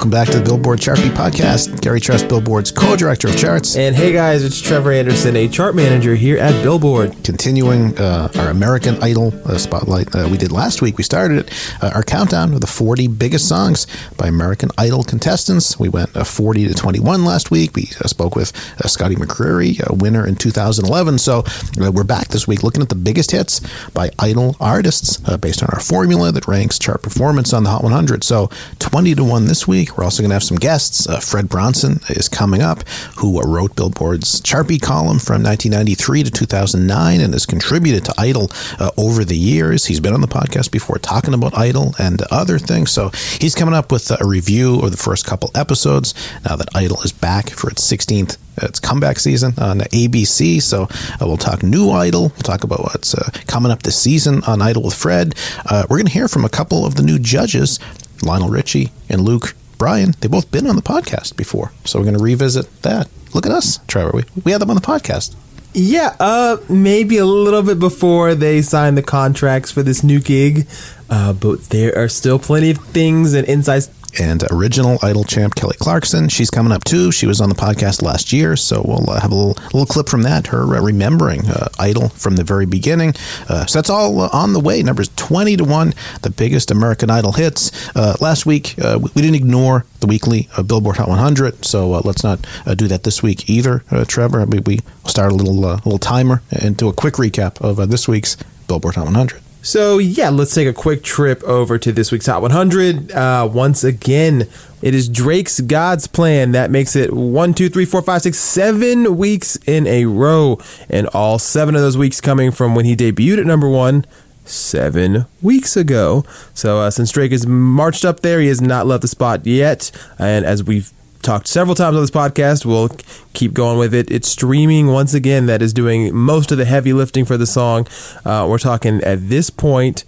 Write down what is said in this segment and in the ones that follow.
Welcome back to the Billboard Chart Beat Podcast. Gary Trust, Billboard's co-director of charts, And hey guys, it's Trevor Anderson, a chart manager here at Billboard. continuing uh, our American Idol uh, spotlight uh, we did last week. We started it, uh, our countdown of the 40 biggest songs by American Idol contestants. We went uh, 40 to 21 last week. We uh, spoke with uh, Scotty McCreery, a winner in 2011. So uh, we're back this week looking at the biggest hits by Idol artists uh, based on our formula that ranks chart performance on the Hot 100. So 20 to 1 this week. We're also going to have some guests. Uh, Fred Bronson is coming up, who wrote Billboard's Chart column from 1993 to 2009 and has contributed to Idol uh, over the years. He's been on the podcast before talking about Idol and other things. So he's coming up with a review of the first couple episodes now that Idol is back for its 16th its comeback season on ABC. So uh, we'll talk new Idol. We'll talk about what's uh, coming up this season on Idol with Fred. Uh, we're going to hear from a couple of the new judges, Lionel Richie and Luke Bryan. They've both been on the podcast before. So we're going to revisit that. Look at us, Trevor. We, we had them on the podcast. Yeah, uh, maybe a little bit before they signed the contracts for this new gig, uh, but there are still plenty of things and insights. And original Idol champ Kelly Clarkson. She's coming up too. She was on the podcast last year, so we'll uh, have a little, little clip from that. Her uh, remembering uh, Idol from the very beginning. Uh, so that's all uh, on the way. Numbers twenty to one, the biggest American Idol hits. Uh, last week uh, we didn't ignore the weekly Billboard Hot 100, so let's not do that this week either. Trevor, we, we start a little little timer and do a quick recap of this week's Billboard Hot 100. So yeah, let's take a quick trip over to this week's Hot 100. Uh, once again, it is Drake's God's Plan that makes it one, two, three, four, five, six, seven weeks in a row, and all seven of those weeks coming from when he debuted at number one seven weeks ago. So uh, since Drake has marched up there, he has not left the spot yet, and as we've talked several times on this podcast. We'll keep going with it. It's streaming once again that is doing most of the heavy lifting for the song. Uh, we're talking at this point.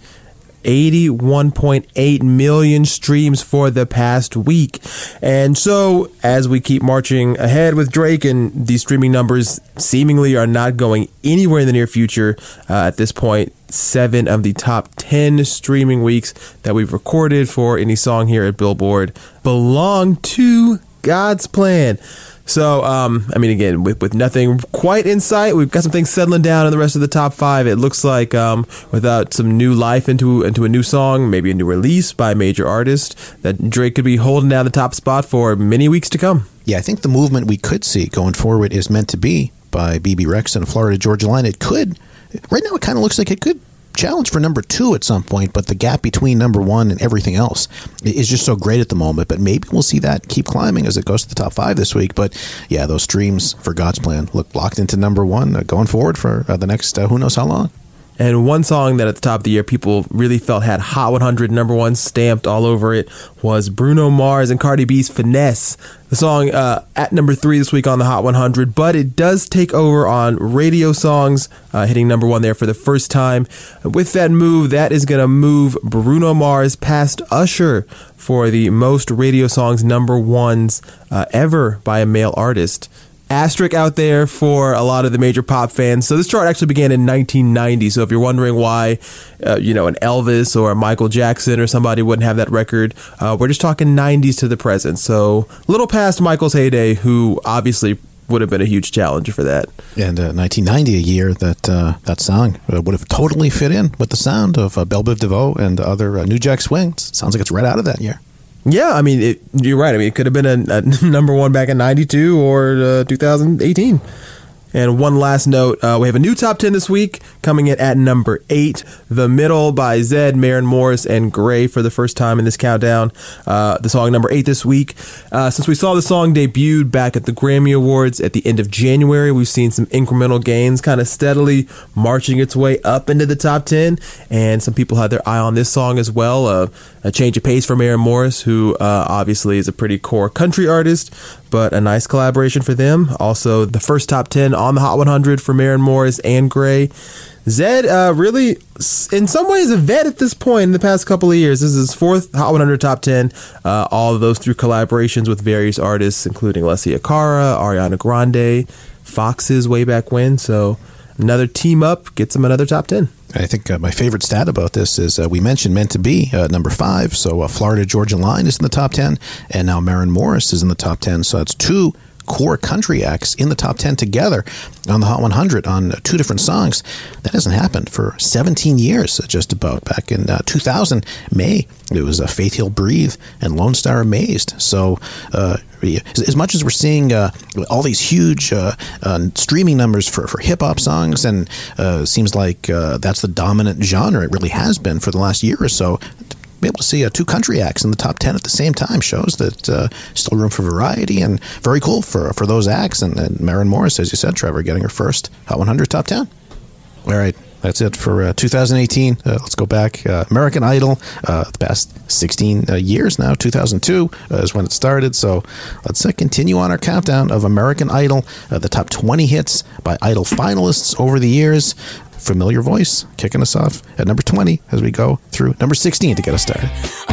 81.8 million streams for the past week. And so, as we keep marching ahead with Drake, and these streaming numbers seemingly are not going anywhere in the near future uh, at this point, seven of the top 10 streaming weeks that we've recorded for any song here at Billboard belong to God's Plan. So, um, I mean, again, with, with nothing quite in sight, we've got some things settling down in the rest of the top five. It looks like um, without some new life into into a new song, maybe a new release by a major artist, that Drake could be holding down the top spot for many weeks to come. Yeah, I think the movement we could see going forward is meant to be by Bebe Rexha and Florida Georgia Line. It could, right now, it kind of looks like it could challenge for number two at some point, but the gap between number one and everything else is just so great at the moment. But maybe we'll see that keep climbing as it goes to the top five this week. But yeah, those streams for God's Plan look locked into number one uh, going forward for uh, the next uh, who knows how long. And one song that at the top of the year people really felt had Hot 100 number one stamped all over it was Bruno Mars and Cardi B's Finesse. The song uh, at number three this week on the Hot 100, but it does take over on radio songs, uh, hitting number one there for the first time. With that move, that is going to move Bruno Mars past Usher for the most radio songs number ones uh, ever by a male artist asterisk out there for a lot of the major pop fans. So this chart actually began in 1990. So if you're wondering why, uh, you know, an Elvis or a Michael Jackson or somebody wouldn't have that record, uh, we're just talking 90s to the present. So a little past Michael's heyday, who obviously would have been a huge challenge for that. And uh, 1990, a year that uh, that song uh, would have totally fit in with the sound of uh, Biv DeVoe and other uh, New Jack Swings. Sounds like it's right out of that year. Yeah, I mean, it, you're right. I mean, it could have been a, a number one back in '92 or uh, 2018. And one last note uh, we have a new top 10 this week coming in at number eight The Middle by Zedd, Maren Morris, and Grey for the first time in this countdown. Uh, the song number eight this week. Uh, since we saw the song debuted back at the Grammy Awards at the end of January, we've seen some incremental gains kind of steadily marching its way up into the top 10. And some people had their eye on this song as well. Uh, a change of pace for Maren Morris, who uh, obviously is a pretty core country artist, but a nice collaboration for them. Also, the first top 10 on the Hot 100 for Maren Morris and Grey. Zedd, uh, really, in some ways, a vet at this point in the past couple of years. This is his fourth Hot 100 top 10. Uh, all of those through collaborations with various artists, including Alessia Cara, Ariana Grande, Foxes way back when. So, another team up gets him another top 10. I think uh, my favorite stat about this is uh, we mentioned Meant to Be, uh, number five. So uh, Florida Georgia Line is in the top 10, and now Maren Morris is in the top 10. So that's two core country acts in the top 10 together on the Hot 100 on two different songs. That hasn't happened for 17 years, uh, just about. Back in uh, 2000, May, it was uh, Faith Hill Breathe and Lone Star Amazed. So, uh, as much as we're seeing uh, all these huge uh, streaming numbers for, for hip hop songs, and seems like that's the dominant genre, it really has been for the last year or so be able to see uh, two country acts in the top 10 at the same time shows that uh, still room for variety and very cool for, for those acts. And, and Maren Morris, as you said, Trevor, getting her first Hot 100 top 10. All right. That's it for uh, 2018. Uh, let's go back. Uh, American Idol, uh, the past 16 uh, years now. 2002 uh, is when it started. So let's continue on our countdown of American Idol, the top 20 hits by Idol finalists over the years familiar voice kicking us off at number 20 as we go through number 16 to get us started.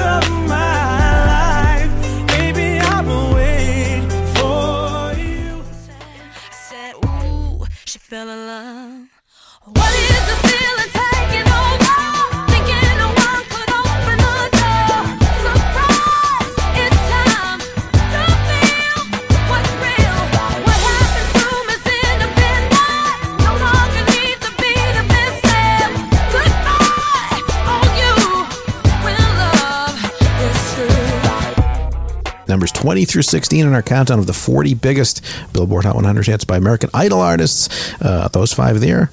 numbers 20 through 16 in our countdown of the 40 biggest Billboard Hot 100 hits by American Idol artists. Uh, those five there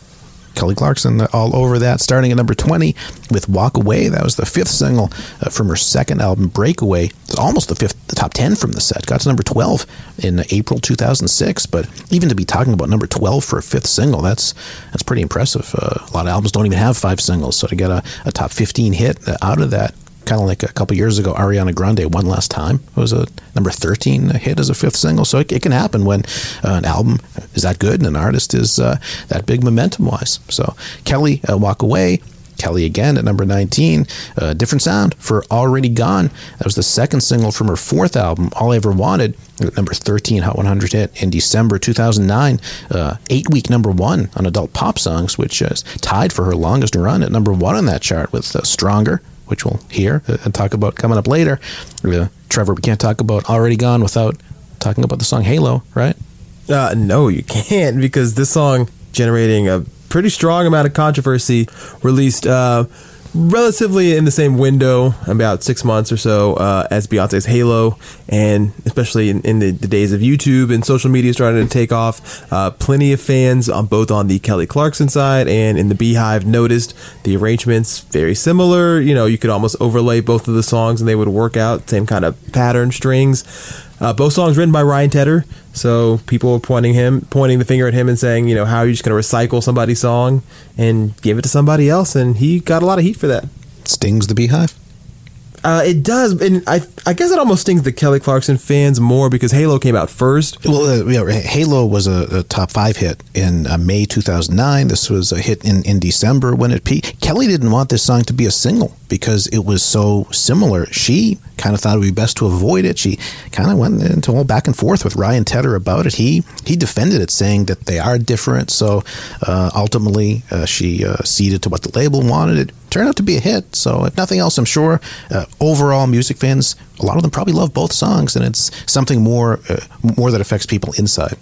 Kelly Clarkson uh, all over that. Starting at number 20 with Walk Away. That was the fifth single uh, from her second album, Breakaway. It's almost the fifth, the top 10 from the set. Got to number 12 in April 2006. But even to be talking about number 12 for a fifth single, that's that's pretty impressive. Uh, a lot of albums don't even have five singles. So to get a, a top 15 hit out of that kind of like a couple years ago, Ariana Grande, One Last Time, it was a number 13 hit as a fifth single. So it, it can happen when uh, an album is that good and an artist is uh, that big momentum wise. So Kelly, uh, Walk Away. Kelly again at number 19. Uh, different sound for Already Gone. That was the second single from her fourth album, All I Ever Wanted, number 13 Hot 100 hit in December 2009. Uh, eight week number one on adult pop songs, which is tied for her longest run at number one on that chart with uh, Stronger, which we'll hear and talk about coming up later. Uh, Trevor, we can't talk about Already Gone without talking about the song Halo, right? Uh, no, you can't because this song generating a pretty strong amount of controversy released uh, relatively in the same window, about six months or so, uh, as Beyonce's Halo, and especially in, in the, the, days of YouTube and social media starting to take off. Uh, plenty of fans on both on the Kelly Clarkson side and in the BeyHive noticed the arrangements very similar. You know, you could almost overlay both of the songs and they would work out, same kind of pattern strings. Uh, both songs written by Ryan Tedder, so people were pointing him, pointing the finger at him, and saying, you know, how are you just going to recycle somebody's song and give it to somebody else? And he got a lot of heat for that. Stings the BeyHive. Uh, it does, and I I guess it almost stings the Kelly Clarkson fans more because Halo came out first. Well, uh, yeah, Halo was a, a, top five hit in uh, May 2009. This was a hit in, in December when it peaked. Kelly didn't want this song to be a single because it was so similar. She kind of thought it would be best to avoid it. She kind of went into all back and forth with Ryan Tedder about it. He he defended it, saying that they are different. So uh, ultimately, uh, she uh, ceded to what the label wanted. Turned out to be a hit. So if nothing else, I'm sure uh, overall music fans, a lot of them probably love both songs, and it's something more uh, more that affects people inside.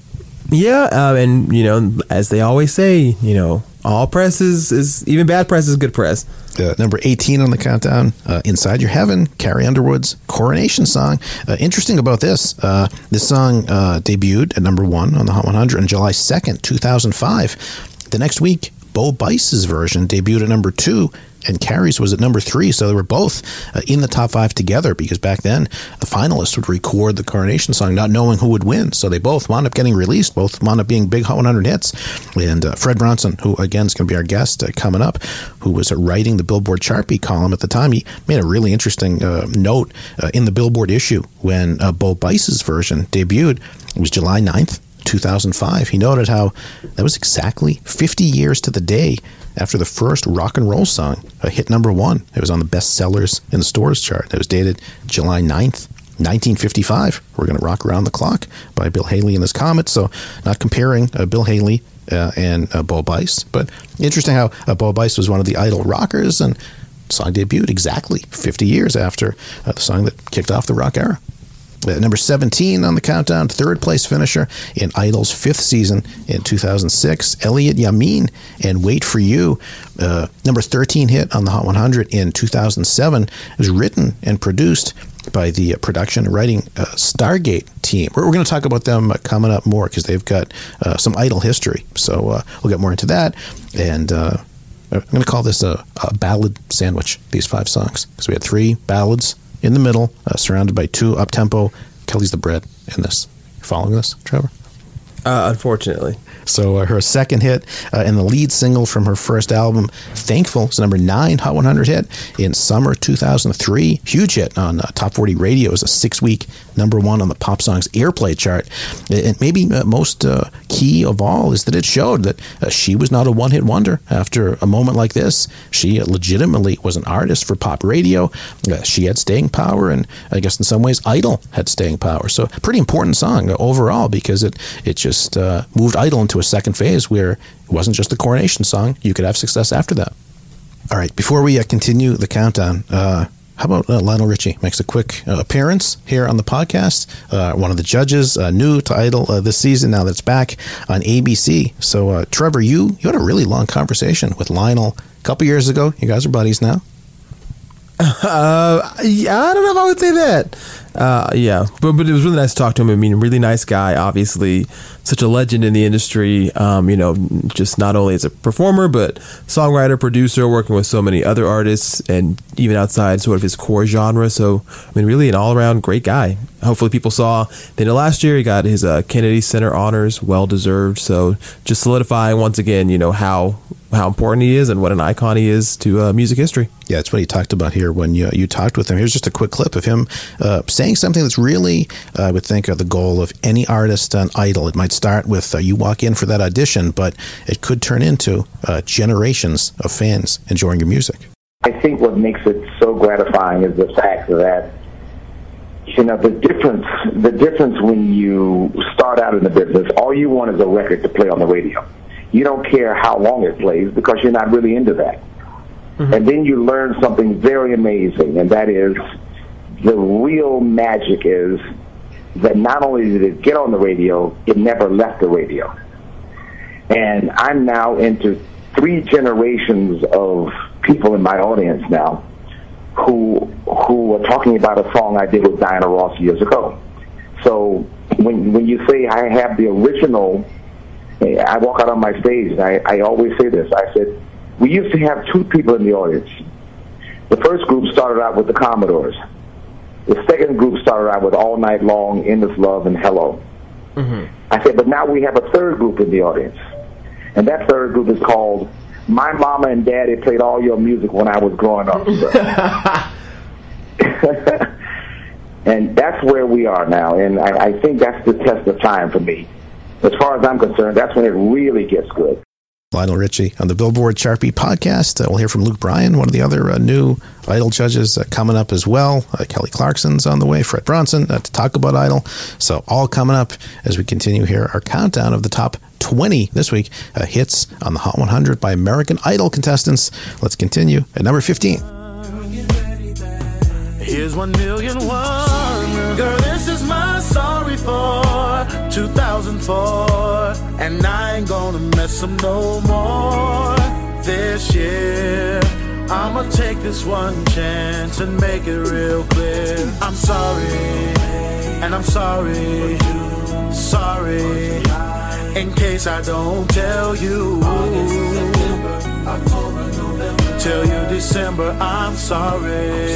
Yeah, uh, and you know, as they always say, you know, all press is, is even bad press is good press. Uh, number 18 on the countdown, uh, Inside Your Heaven, Carrie Underwood's coronation song. Uh, interesting about this, uh, this song uh, debuted at number one on the Hot 100 on July 2nd, 2005. The next week, Bo Bice's version debuted at number two and Carrie's was at number three. So they were both uh, in the top five together because back then the finalists would record the coronation song not knowing who would win. So they both wound up getting released, both wound up being big Hot 100 hits. And uh, Fred Bronson, who again is going to be our guest uh, coming up, who was uh, writing the Billboard Beat column at the time, he made a really interesting uh, note uh, in the Billboard issue when Bo Bice's version debuted. It was July 9th, 2005. He noted how that was exactly 50 years to the day after the first rock and roll song a hit number one. It was on the best sellers in the stores chart. It was dated July 9th, 1955. We're going to rock around the clock by Bill Haley and his Comets. So, not comparing uh, Bill Haley uh, and uh, Bo Bice, but interesting how uh, Bo Bice was one of the idol rockers and song debuted exactly 50 years after uh, the song that kicked off the rock era. Uh, number 17 on the countdown, third place finisher in Idol's fifth season in 2006, Elliott Yamin and Wait for You. Uh, number 13 hit on the Hot 100 in 2007. It was written and produced by the production and writing uh, Stargate team. We're, we're going to talk about them uh, coming up more because they've got uh, some Idol history. So uh, we'll get more into that. And I'm going to call this a, a ballad sandwich, these five songs, because we had three ballads in the middle, uh, surrounded by two up tempo. Kelly's the bread in this. You following this, Trevor? Uh, unfortunately. So uh, her second hit uh, and the lead single from her first album, "Thankful," is number nine Hot 100 hit in summer 2003. Huge hit on uh, Top 40 Radio. Was a six-week number one on the pop songs airplay chart. And maybe uh, most uh, key of all is that it showed that uh, she was not a one hit wonder. After a moment like this, she legitimately was an artist for pop radio. She had staying power, and I guess in some ways, Idol had staying power. So, pretty important song overall because it, it just moved Idol into a second phase where it wasn't just the coronation song, you could have success after that. All right, before we uh, continue the countdown, how about uh, Lionel Richie makes a quick uh, appearance here on the podcast? Uh, one of the judges, uh, new to Idol uh, this season, now that's back on ABC. So, uh, Trevor, you you had a really long conversation with Lionel a couple years ago. You guys are buddies now. Uh, yeah, I don't know if I would say that. Uh, yeah, but but it was really nice to talk to him. I mean, really nice guy. Obviously, such a legend in the industry. Um, you know, just not only as a performer, but songwriter, producer, working with so many other artists, and even outside sort of his core genre. So, I mean, really an all around great guy. Hopefully, people saw. Then last year, he got his uh, Kennedy Center honors, well deserved. So, just solidifying once again, you know how how important he is and what an icon he is to uh, music history. Yeah, it's what he talked about here when you you talked with him. Here's just a quick clip of him uh, saying something that's really, uh, I would think, uh, the goal of any artist on Idol. It might start with uh, you walk in for that audition, but it could turn into uh, generations of fans enjoying your music. I think what makes it so gratifying is the fact that you know the difference the difference when you start out in the business all you want is a record to play on the radio you don't care how long it plays because you're not really into that. Mm-hmm. And then you learn something very amazing, and that is the real magic is that not only did it get on the radio, it never left the radio. And I'm now into three generations of people in my audience now who who are talking about a song I did with Diana Ross years ago. So when when you say I have the original I walk out on my stage and I, I always say this. I said, we used to have two people in the audience. The first group started out with the Commodores. The second group started out with All Night Long, Endless Love, and Hello. Mm-hmm. I said, but now we have a third group in the audience. And that third group is called My Mama and Daddy Played All Your Music When I Was Growing Up. and that's where we are now. And I, I think that's the test of time for me as far as I'm concerned, that's when it really gets good. Lionel Richie on the Billboard Chart Beat podcast. Uh, we'll hear from Luke Bryan, one of the other uh, new Idol judges, uh, coming up as well. Uh, Kelly Clarkson's on the way, Fred Bronson uh, to talk about Idol. So, all coming up as we continue here our countdown of the top 20 this week uh, hits on the Hot 100 by American Idol contestants. Let's continue at number 15. Here's one million one. 2004. And I ain't gonna mess up no more this year. I'ma take this one chance and make it real clear. I'm sorry, and I'm sorry, sorry. In case I don't tell you, tell you December, I'm sorry.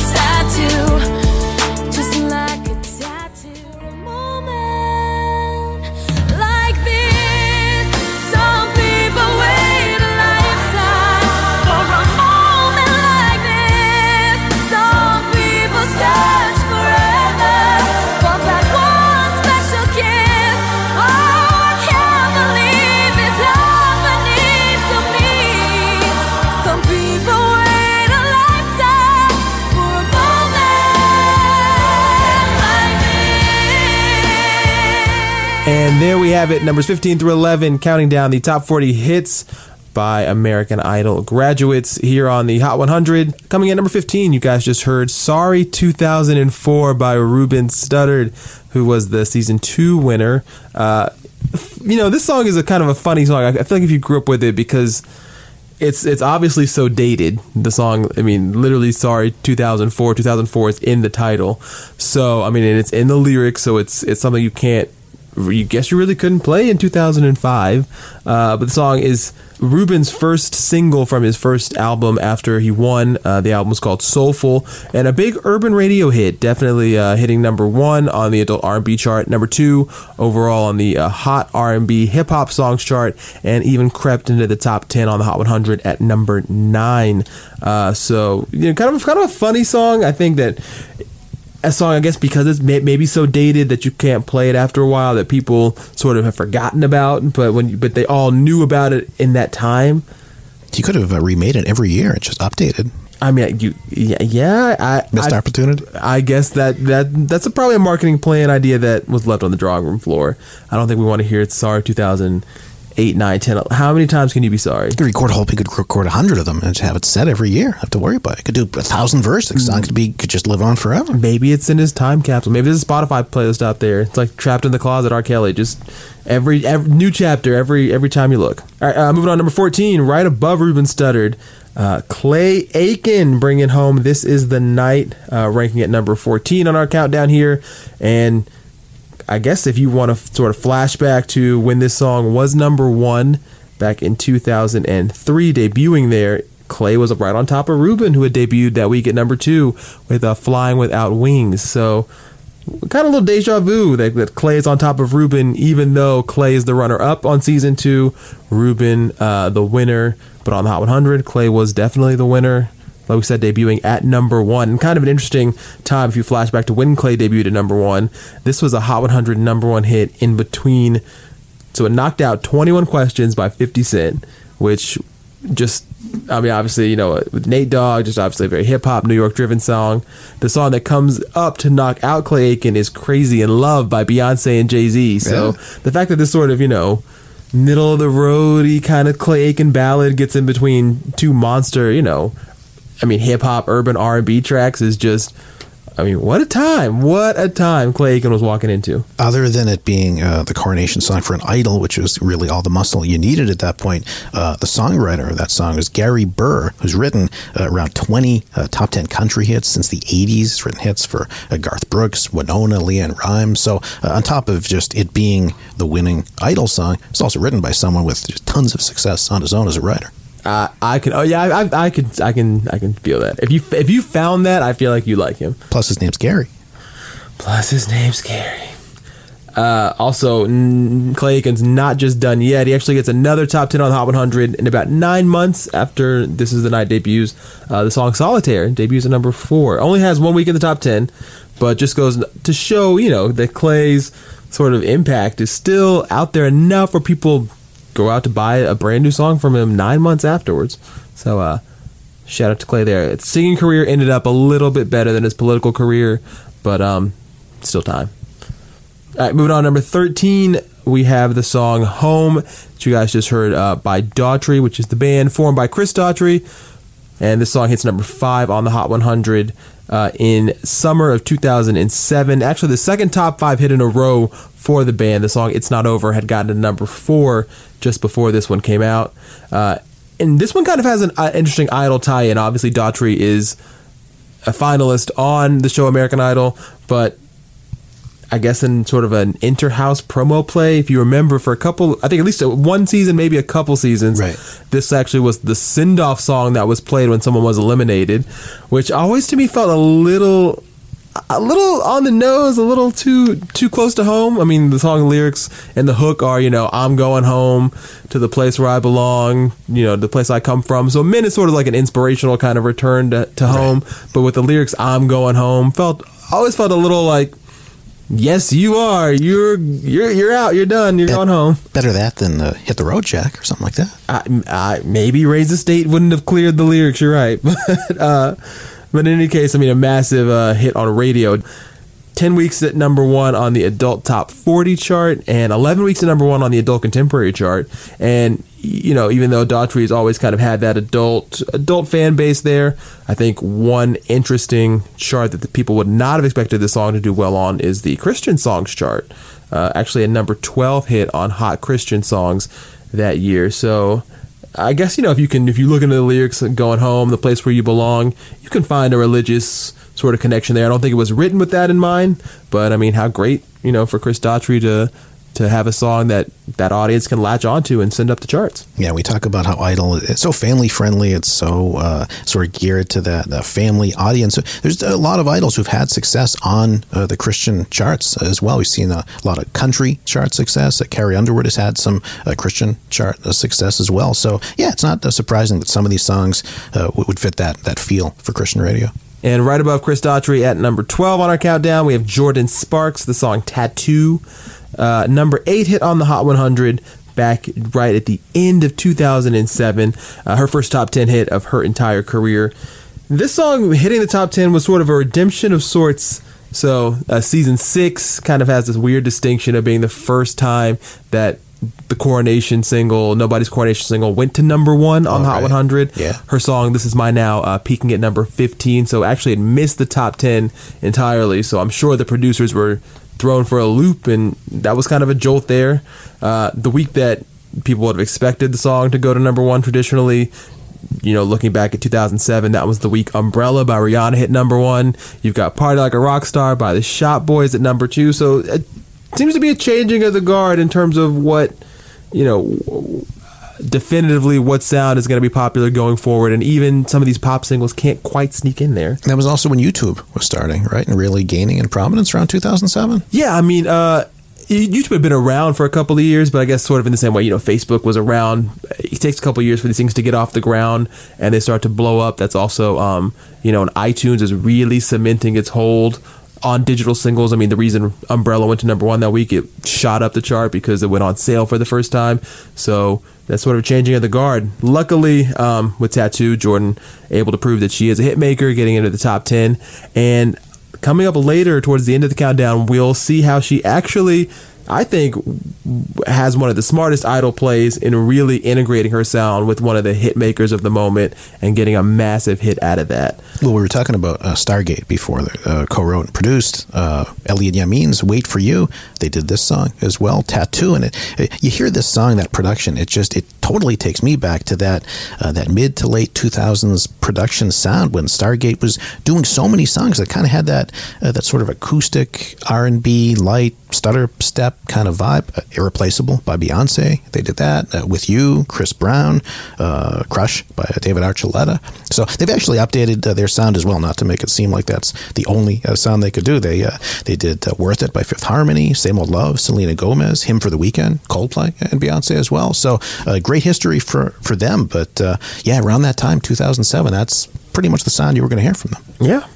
have it, numbers 15 through 11, counting down the top 40 hits by American Idol graduates here on the Hot 100. Coming in number 15, you guys just heard Sorry 2004 by Ruben Studdard, who was the season two winner. Uh, you know, this song is a kind of a funny song. I feel like if you grew up with it because it's it's obviously so dated. The song, I mean, literally, sorry, 2004, 2004 is in the title. So, I mean, and it's in the lyrics, so it's it's something you can't you guess you really couldn't play in 2005. Uh, but the song is Ruben's first single from his first album after he won. Uh, the album was called Soulful and a big urban radio hit, definitely uh, hitting number one on the adult R&B chart, number two overall on the uh, Hot R&B Hip Hop Songs chart, and even crept into the top 10 on the Hot 100 at number nine. Uh, so you know, kind of kind of a funny song. I think that a song, I guess, because it's may, maybe so dated that you can't play it after a while that people sort of have forgotten about. But when but they all knew about it in that time. You could have uh, remade it every year and just updated. I mean, you yeah, yeah I missed I, opportunity. I guess that that that's a, probably a marketing plan idea that was left on the drawing room floor. I don't think we want to hear it. Sorry, 2000- eight, nine, ten. How many times can you be sorry? You could record a whole. You could record a hundred of them and have it set every year. Have to worry about it. You could do a thousand verses. Song could be could just live on forever. Maybe it's in his time capsule. Maybe there's a Spotify playlist out there. It's like trapped in the closet. R. Kelly. Just every, every new chapter every every time you look. All right, uh, moving on. Number fourteen, right above Ruben Studdard. Uh, Clay Aiken bringing home "This Is the Night," uh, ranking at number fourteen on our countdown here, and I guess if you want to sort of flashback to when this song was number one back in 2003, debuting there, Clay was right on top of Ruben, who had debuted that week at number two with uh, Flying Without Wings. So, kind of a little deja vu that, that Clay is on top of Ruben, even though Clay is the runner up on season two, Ruben uh, the winner. But on the Hot 100, Clay was definitely the winner like we said, debuting at number one. And kind of an interesting time if you flash back to when Clay debuted at number one. This was a Hot 100 number one hit in between. So it knocked out 21 questions by 50 Cent, which just, I mean, obviously, you know, with Nate Dogg, just obviously a very hip hop, New York driven song. The song that comes up to knock out Clay Aiken is Crazy in Love by Beyonce and Jay Z. So yeah. the fact that this sort of, you know, middle of the roady kind of Clay Aiken ballad gets in between two monster, you know, I mean, hip hop, urban R and B tracks is just. I mean, what a time! What a time Clay Aiken was walking into. Other than it being uh, the coronation song for an idol, which was really all the muscle you needed at that point, uh, the songwriter of that song is Gary Burr, who's written uh, around 20 uh, top 10 country hits since the 80s. He's written hits for uh, Garth Brooks, Wynonna, LeAnn Rimes. So, uh, on top of just it being the winning idol song, it's also written by someone with tons of success on his own as a writer. Uh, I can. Oh yeah, I, I, I could. I can. I can feel that. If you if you found that, I feel like you like him. Plus, his name's Gary. Plus, his name's Gary. Uh, also, Clay Aiken's not just done yet. He actually gets another top 10 on the Hot 100 in about nine months after This Is the Night debuts. Uh, the song Solitaire debuts at number four. Only has one week in the top 10, but just goes to show, you know, that Clay's sort of impact is still out there enough for people go out to buy a brand new song from him nine months afterwards. So, uh, shout out to Clay there. His singing career ended up a little bit better than his political career, but um, still time. All right, moving on. Number 13, we have the song Home, that you guys just heard uh, by Daughtry, which is the band formed by Chris Daughtry. And this song hits number five on the Hot 100 uh, in summer of 2007. Actually, the second top five hit in a row for the band. The song It's Not Over had gotten to number four just before this one came out. Uh, and this one kind of has an uh, interesting Idol tie in. Obviously, Daughtry is a finalist on the show American Idol, but I guess in sort of an inter-house promo play. If you remember, for a couple, I think at least one season, maybe a couple seasons, right. this actually was the send-off song that was played when someone was eliminated, which always to me felt a little a little on the nose, a little too too close to home. I mean, the song lyrics and the hook are, you know, I'm going home to the place where I belong, you know, the place I come from. So men is sort of like an inspirational kind of return to, to home, right. but with the lyrics I'm going home felt always felt a little like Yes, you are. You're you're you're out. You're done. You're going home. Better that than the hit the road, Jack, or something like that. I, I, maybe Raise the State wouldn't have cleared the lyrics. You're right, but uh, but in any case, I mean, a massive uh, hit on radio. 10 weeks at number one on the adult top 40 chart and 11 weeks at number one on the adult contemporary chart. And, you know, even though Daughtry has always kind of had that adult adult fan base there, I think one interesting chart that the people would not have expected this song to do well on is the Christian songs chart. Uh, actually, a number 12 hit on Hot Christian Songs that year. So I guess you know if you can if you look into the lyrics going home, the place where you belong, you can find a religious sort of connection there. I don't think it was written with that in mind, but I mean, how great you know for Chris Daughtry to to have a song that that audience can latch onto and send up the charts. Yeah, we talk about how Idol it's so family friendly. It's so uh, sort of geared to that, that family audience. There's a lot of idols who've had success on uh, the Christian charts as well. We've seen a lot of country chart success. Uh, Carrie Underwood has had some uh, Christian chart uh, success as well. So yeah, it's not surprising that some of these songs would fit that that feel for Christian radio. And right above Chris Daughtry at number 12 on our countdown, we have Jordin Sparks, the song Tattoo. Uh, number eight hit on the Hot 100 back right at the end of 2007. Uh, her first top 10 hit of her entire career. This song hitting the top 10 was sort of a redemption of sorts. So, uh, season six kind of has this weird distinction of being the first time that the coronation single, nobody's coronation single, went to number one on oh, Hot right. 100. Yeah. Her song "This Is My Now" uh, peaking at number 15. So actually, it missed the top 10 entirely. So I'm sure the producers were thrown for a loop, and that was kind of a jolt there. Uh, the week that people would have expected the song to go to number one traditionally. You know, looking back at 2007, that was the week Umbrella by Rihanna hit number one. You've got Party Like a Rock Star by the Shop Boyz at number two. So it seems to be a changing of the guard in terms of what, you know, definitively what sound is going to be popular going forward. And even some of these pop singles can't quite sneak in there. That was also when YouTube was starting, right? And really gaining in prominence around 2007. Yeah, I mean, uh, YouTube had been around for a couple of years, but I guess sort of in the same way, you know, Facebook was around. It takes a couple of years for these things to get off the ground and they start to blow up. That's also, um, you know, and iTunes is really cementing its hold on digital singles. I mean, the reason Umbrella went to number one that week, it shot up the chart because it went on sale for the first time. So that's sort of changing of the guard. Luckily, um, with Tattoo, Jordan able to prove that she is a hit maker, getting into the top 10. And coming up later towards the end of the countdown, we'll see how she actually, I think, has one of the smartest idol plays in really integrating her sound with one of the hit makers of the moment and getting a massive hit out of that. Well, we were talking about uh, Stargate before, uh, co-wrote and produced. Uh, Elliott Yamin's "Wait for You." They did this song as well, "Tattoo," and it, it, you hear this song, that production. It just it totally takes me back to that uh, that mid to late 2000s production sound when Stargate was doing so many songs that kind of had that uh, that sort of acoustic R&B light stutter step kind of vibe. Uh, Irreplaceable by Beyonce, they did that uh, with you, Chris Brown, uh, Crush by David Archuleta. So they've actually updated uh, their sound as well, not to make it seem like that's the only sound they could do. They they did "Worth It" by Fifth Harmony, "Same Old Love," Selena Gomez, "Hymn for the Weekend," Coldplay, and Beyonce as well. So great history for for them. But uh, yeah, around that time, 2007, that's pretty much the sound you were going to hear from them. Yeah.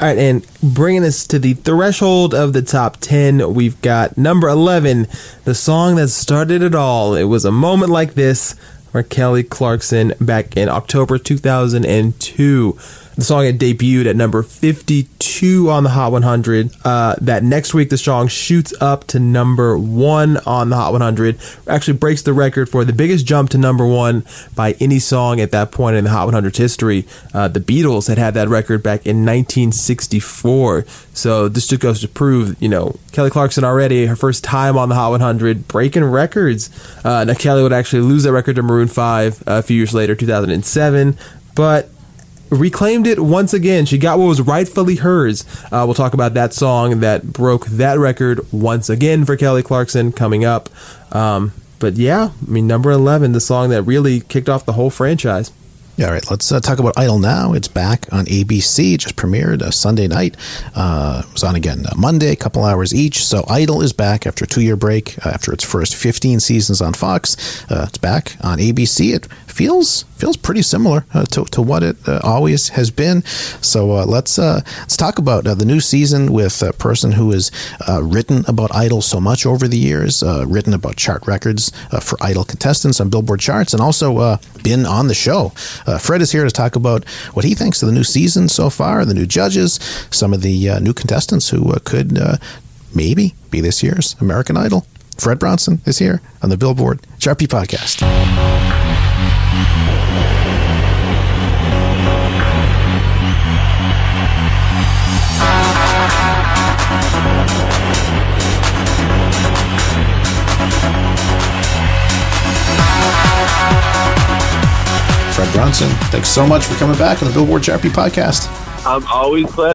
All right, and bringing us to the threshold of the top 10, we've got number 11, the song that started it all. It was a moment like this for Kelly Clarkson back in October 2002. The song had debuted at number 52 on the Hot 100. Uh, that next week, the song shoots up to number one on the Hot 100. Actually, breaks the record for the biggest jump to number one by any song at that point in the Hot 100's history. Uh, the Beatles had had that record back in 1964. So this just goes to prove, you know, Kelly Clarkson already her first time on the Hot 100, breaking records. Uh, now Kelly would actually lose that record to Maroon 5 a few years later, 2007, but reclaimed it once again. She got what was rightfully hers. Uh, we'll talk about that song that broke that record once again for Kelly Clarkson coming up. Um, but yeah, I mean, number 11, the song that really kicked off the whole franchise. All right, let's uh, talk about Idol now. It's back on ABC. Just premiered uh, Sunday night. Uh, it was on again Monday, a couple hours each. So Idol is back after a two-year break. Uh, after its first 15 seasons on Fox, uh, it's back on ABC. It feels feels pretty similar uh, to, to what it uh, always has been. So uh, let's uh, let's talk about uh, the new season with a person who has uh, written about Idol so much over the years, written about chart records for Idol contestants on Billboard charts, and also been on the show. Fred is here to talk about what he thinks of the new season so far, the new judges, some of the new contestants who could maybe be this year's American Idol. Fred Bronson is here on the Billboard Beat Podcast. Fred Bronson, thanks so much for coming back on the Billboard Beat Podcast. I'm always glad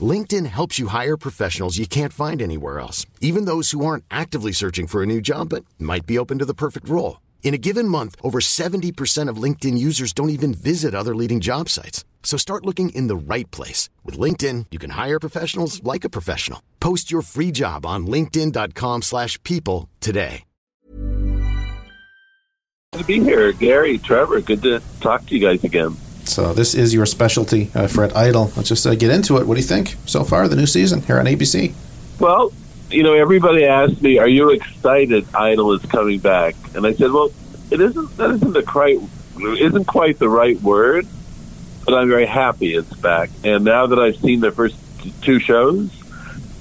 LinkedIn helps you hire professionals you can't find anywhere else, even those who aren't actively searching for a new job but might be open to the perfect role. In a given month, over 70% of LinkedIn users don't even visit other leading job sites. So start looking in the right place. With LinkedIn, you can hire professionals like a professional. Post your free job on linkedin.com slash people today. Good to be here. Gary, Trevor, good to talk to you guys again. So this is your specialty, uh, Fred Idol. Let's just uh, get into it. What do you think so far the new season here on ABC? Well, you know, everybody asked me, "Are you excited Idol is coming back?" And I said, "Well, it isn't. That isn't the quite isn't quite the right word, but I'm very happy it's back. And now that I've seen the first two shows,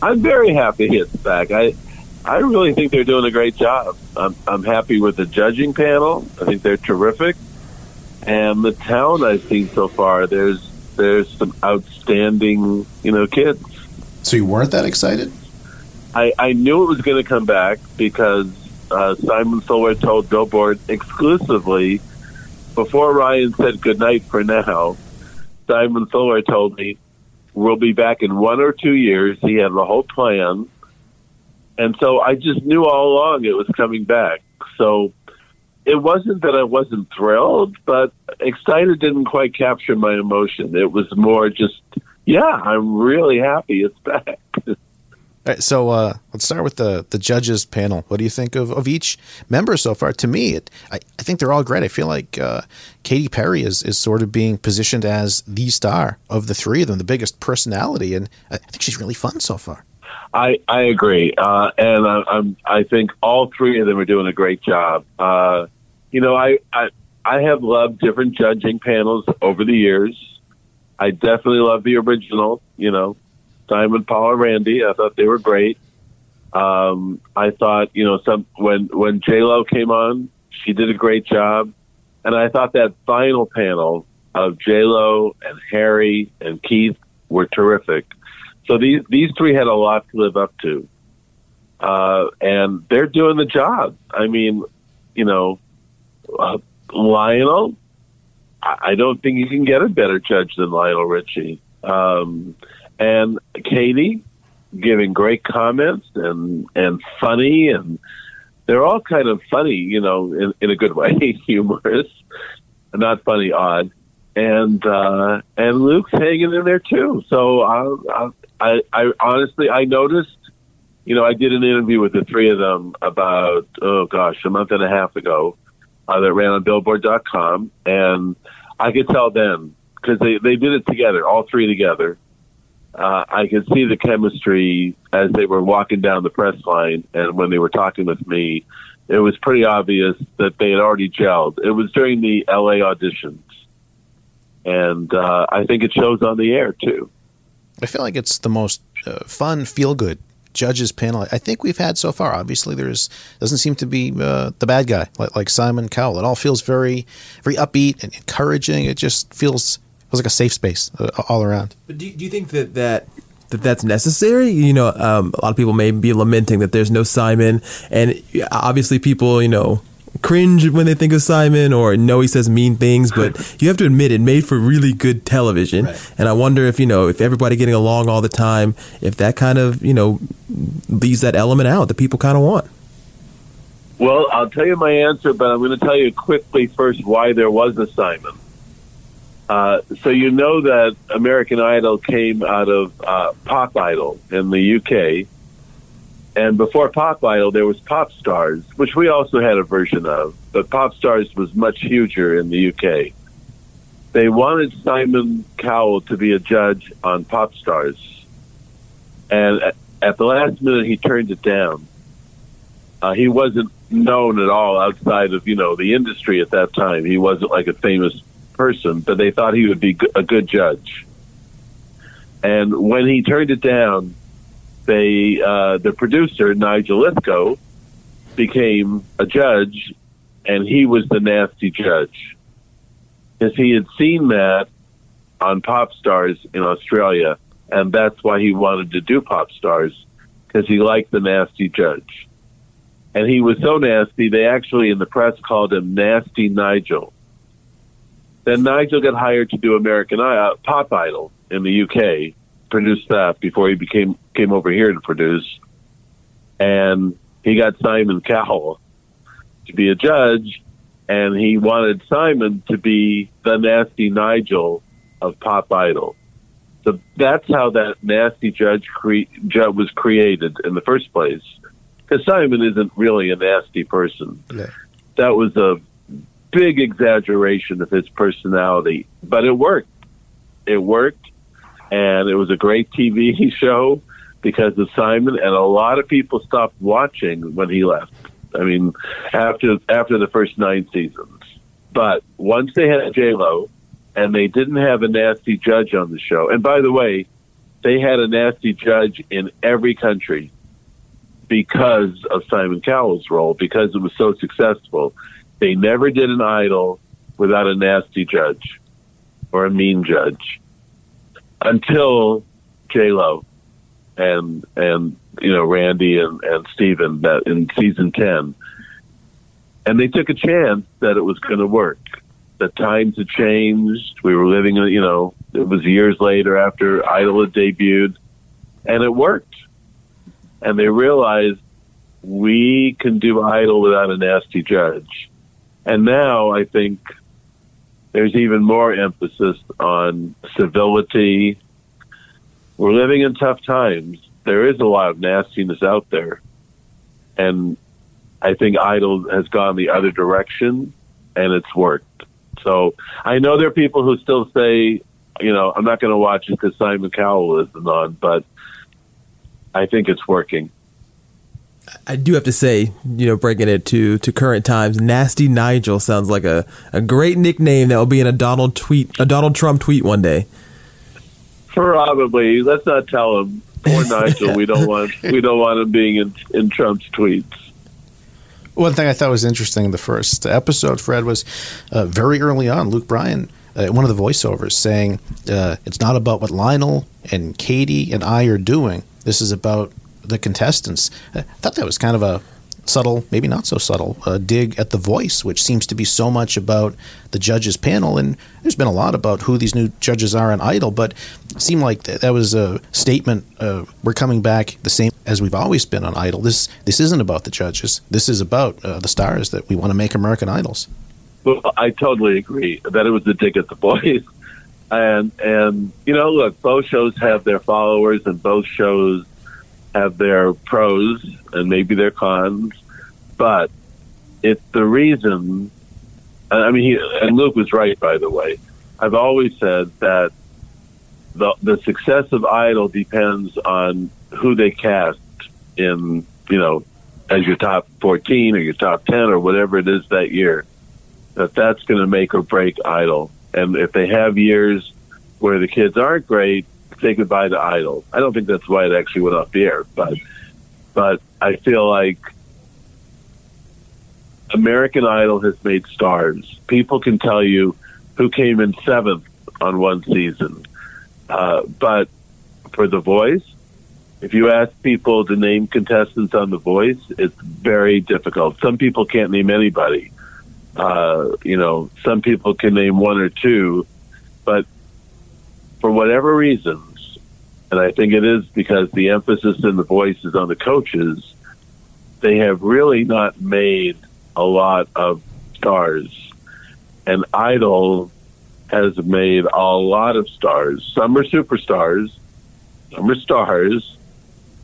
I'm very happy it's back. I I really think they're doing a great job. I'm I'm happy with the judging panel. I think they're terrific and the town I've seen so far, there's there's some outstanding, you know, kids. So you weren't that excited? I, I knew it was going to come back because uh, Simon Fuller told Billboard exclusively before Ryan said goodnight for now. Simon Fuller told me we'll be back in one or two years. He had the whole plan, and so I just knew all along it was coming back. So it wasn't that I wasn't thrilled, but excited didn't quite capture my emotion. It was more just, yeah, I'm really happy it's back. All right, so uh, let's start with the the judges panel. What do you think of, of each member so far? To me, it, I, I think they're all great. I feel like uh, Katy Perry is, is sort of being positioned as the star of the three of them, the biggest personality, and I think she's really fun so far. I I agree, uh, and I, I'm I think all three of them are doing a great job. Uh, you know, I, I I have loved different judging panels over the years. I definitely love the original. You know, Simon, Paul, and Randy. I thought they were great. Um, I thought, you know, some when when J Lo came on, she did a great job, and I thought that final panel of J Lo and Harry and Keith were terrific. So these these three had a lot to live up to, uh, and they're doing the job. I mean, you know, uh, Lionel, I don't think you can get a better judge than Lionel Richie. Um, and Katy giving great comments and and funny and they're all kind of funny, you know, in, in a good way, humorous, not funny, odd. And uh, and Luke's hanging in there too. So I, I, I honestly I noticed, you know, I did an interview with the three of them about oh gosh a month and a half ago, uh, that ran on Billboard.com, and I could tell them because they they did it together, all three together. Uh, I could see the chemistry as they were walking down the press line, and when they were talking with me, it was pretty obvious that they had already gelled. It was during the LA auditions, and uh, I think it shows on the air too. I feel like it's the most uh, fun, feel good judges panel I think we've had so far. Obviously, there's doesn't seem to be uh, the bad guy like, like Simon Cowell. It all feels very very upbeat and encouraging. It just feels was like a safe space uh, all around. But do, do you think that that that that's necessary? You know, um, a lot of people may be lamenting that there's no Simon, and obviously people, you know, cringe when they think of Simon or know he says mean things, but you have to admit it made for really good television. Right. And I wonder if, you know, if everybody getting along all the time, if that kind of, you know, leaves that element out that people kind of want. Well, I'll tell you my answer, but I'm going to tell you quickly first why there was a Simon. Uh, so you know that American Idol came out of uh, Pop Idol in the UK, and before Pop Idol, there was Pop Stars, which we also had a version of, but Pop Stars was much huger in the UK. They wanted Simon Cowell to be a judge on Pop Stars, and at the last minute, he turned it down. Uh, he wasn't known at all outside of you know the industry at that time. He wasn't like a famous person, but they thought he would be a good judge. And when he turned it down, they uh, the producer Nigel Lythgoe became a judge, and he was the nasty judge because he had seen that on Pop Stars in Australia, and that's why he wanted to do Pop Stars because he liked the nasty judge. And he was so nasty, they actually in the press called him Nasty Nigel. Then Nigel got hired to do American uh, Pop Idol in the UK, produced that before he became came over here to produce, and he got Simon Cowell to be a judge, and he wanted Simon to be the nasty Nigel of Pop Idol. So that's how that nasty judge cre- judge was created in the first place. Because Simon isn't really a nasty person. That was a big exaggeration of his personality, but it worked. It worked, and it was a great TV show because of Simon, and a lot of people stopped watching when he left. I mean, after after the first nine seasons, but once they had J Lo, and they didn't have a nasty judge on the show. And by the way, they had a nasty judge in every country because of Simon Cowell's role because it was so successful. They never did an idol without a nasty judge or a mean judge until J Lo and and you know Randy and and Steven that in season ten, and they took a chance that it was going to work. The times had changed. We were living, you know, it was years later after Idol had debuted, and it worked. And they realized we can do Idol without a nasty judge. And now I think there's even more emphasis on civility. We're living in tough times. There is a lot of nastiness out there. And I think Idol has gone the other direction and it's worked. So I know there are people who still say, you know, I'm not going to watch it because Simon Cowell isn't on, but I think it's working. I do have to say, you know, breaking it to to current times, Nasty Nigel sounds like a, a great nickname that will be in a Donald tweet, a Donald Trump tweet one day. Probably. Let's not tell him. Poor Nigel. we don't want we don't want him being in in Trump's tweets. One thing I thought was interesting in the first episode, Fred, was uh, very early on. Luke Bryan, uh, one of the voiceovers, saying uh, it's not about what Lionel and Katy and I are doing. This is about the contestants. I thought that was kind of a subtle, maybe not so subtle, uh, dig at the voice, which seems to be so much about the judges panel. And there's been a lot about who these new judges are on Idol, but it seemed like that was a statement. Uh, we're coming back the same as we've always been on Idol. This this isn't about the judges. This is about uh, the stars that we want to make American Idols. Well, I totally agree that it was a dig at the voice. And and you know, look, both shows have their followers, and both shows have their pros and maybe their cons, but it's the reason. I mean, he, and Luke was right, by the way. I've always said that the the success of Idol depends on who they cast in, you know, as your top 14 or your top 10 or whatever it is that year. That that's going to make or break Idol. And if they have years where the kids aren't great, say goodbye to Idol. I don't think that's why it actually went off the air, but but I feel like American Idol has made stars. People can tell you who came in seventh on one season. Uh, but for The Voice, if you ask people to name contestants on The Voice, it's very difficult. Some people can't name anybody. Uh, you know, some people can name one or two, but for whatever reasons, and I think it is because the emphasis in The Voice is on the coaches, they have really not made a lot of stars. And Idol has made a lot of stars. Some are superstars, some are stars,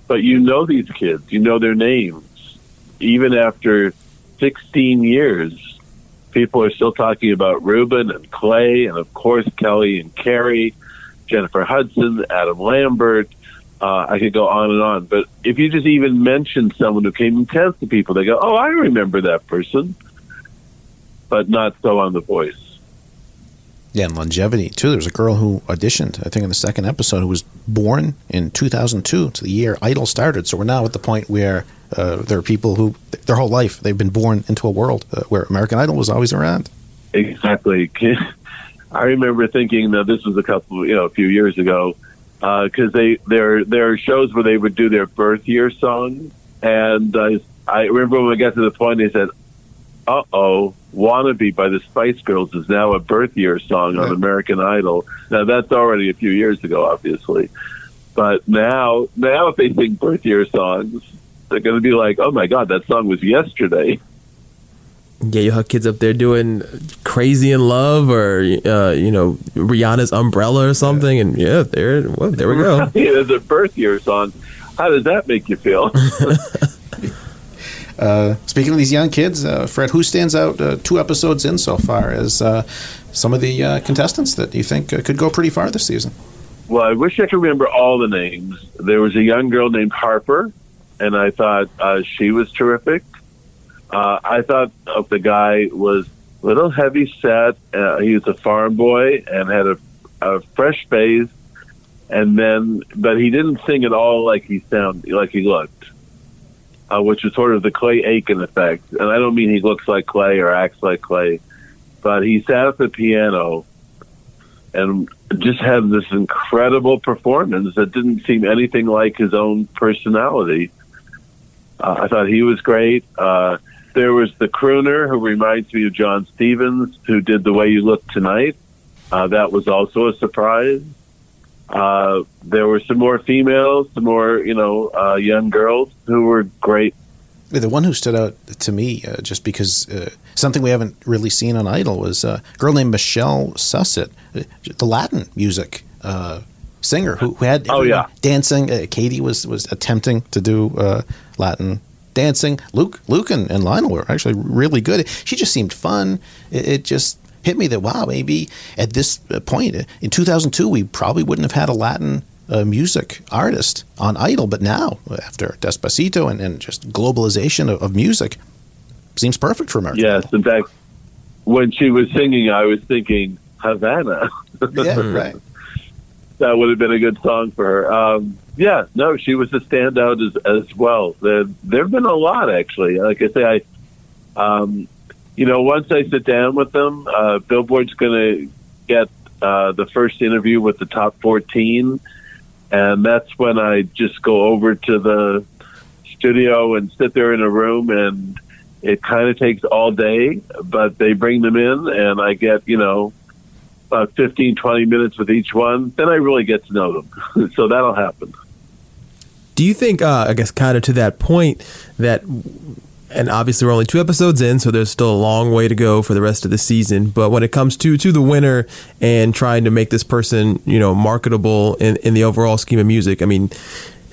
but you know these kids, you know their names. Even after 16 years, people are still talking about Ruben and Clay, and of course, Kelly and Carrie, Jennifer Hudson, Adam Lambert. Uh, I could go on and on. But if you just even mention someone who came in tenth to people, they go, "Oh, I remember that person," but not so on The Voice. Yeah, and longevity too. There was a girl who auditioned, I think, in the second episode, who was born in 2002, to the year Idol started. So we're now at the point where uh, there are people who, their whole life, they've been born into a world uh, where American Idol was always around. Exactly. I remember thinking that this was a couple, you know, a few years ago, because uh, they there there are shows where they would do their birth year song, and uh, I remember when we got to the point, they said, "Uh oh, Wannabe by the Spice Girls is now a birth year song on American Idol. Now that's already a few years ago, obviously. But now, now if they sing birth year songs, they're going to be like, "Oh my God, that song was yesterday." Yeah, you have kids up there doing "Crazy in Love" or uh, you know Rihanna's "Umbrella" or something, and yeah, there, well, there we go. Right. It's a birth year song. How does that make you feel? Uh, speaking of these young kids, uh, Fred, who stands out uh, two episodes in so far as uh, some of the uh, contestants that you think uh, could go pretty far this season? Well, I wish I could remember all the names. There was a young girl named Harper, and I thought she was terrific. I thought of the guy was a little heavy set. he was a farm boy and had a, a fresh face, and then, but he didn't sing at all like he sounded, like he looked uh, which is sort of the Clay Aiken effect. And I don't mean he looks like Clay or acts like Clay, but he sat at the piano and just had this incredible performance that didn't seem anything like his own personality. Uh, I thought he was great. Uh, there was the crooner who reminds me of John Stevens, who did The Way You Look Tonight. Uh, that was also a surprise. Uh, there were some more females, some more, you know, uh, young girls who were great. The one who stood out to me, uh, just because uh, something we haven't really seen on Idol, was a girl named Michelle Sussett, uh, the Latin music singer who, who had oh yeah dancing. Katy was was attempting to do Latin dancing. Luke, Luke, and, and, Lionel were actually really good. She just seemed fun. It, it, just hit me that wow, maybe at this point in 2002 we probably wouldn't have had a Latin uh, music artist on Idol, but now after Despacito and, and just globalization of, of, music, seems perfect for America. Yes, in fact, when she was singing, I was thinking Havana. yeah, right. That would have been a good song for her. Um, yeah, no, she was a standout as as well. There, there have been a lot actually. Like I say, I um, you know, once I sit down with them, uh, Billboard's going to get uh, the first interview with the top 14. And that's when I just go over to the studio and sit there in a room and it kind of takes all day, but they bring them in and I get, you know, about 15, 20 minutes with each one. Then I really get to know them. so that'll happen. Do you think, uh, I guess, kind of to that point, that and obviously we're only two episodes in, so there's still a long way to go for the rest of the season. But when it comes to to the winner and trying to make this person, you know, marketable in, in the overall scheme of music, I mean,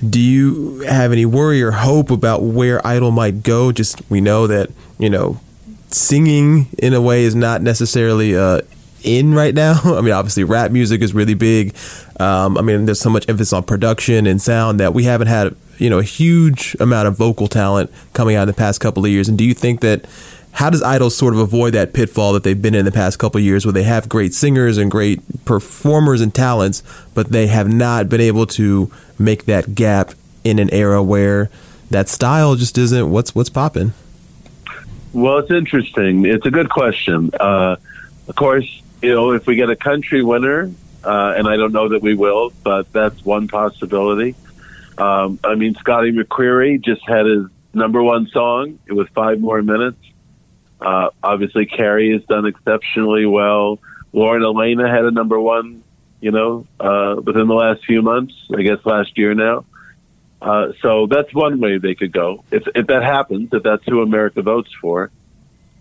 do you have any worry or hope about where Idol might go? Just we know that you know, singing in a way is not necessarily uh, in right now. I mean, obviously, rap music is really big. Um, I mean, there's so much emphasis on production and sound that we haven't had you know a huge amount of vocal talent coming out in the past couple of years. And do you think that how does Idol sort of avoid that pitfall that they've been in the past couple of years, where they have great singers and great performers and talents, but they have not been able to make that gap in an era where that style just isn't what's what's popping? Well, it's interesting. It's a good question. Uh, of course, you know, if we get a country winner, uh, and I don't know that we will, but that's one possibility. Um, I mean, Scotty McCreery just had his number one song. It was five more minutes. Uh, obviously, Carrie has done exceptionally well. Lauren Alaina had a number one, you know, uh, within the last few months. I guess last year now. Uh, so that's one way they could go. If if that happens, if that's who America votes for,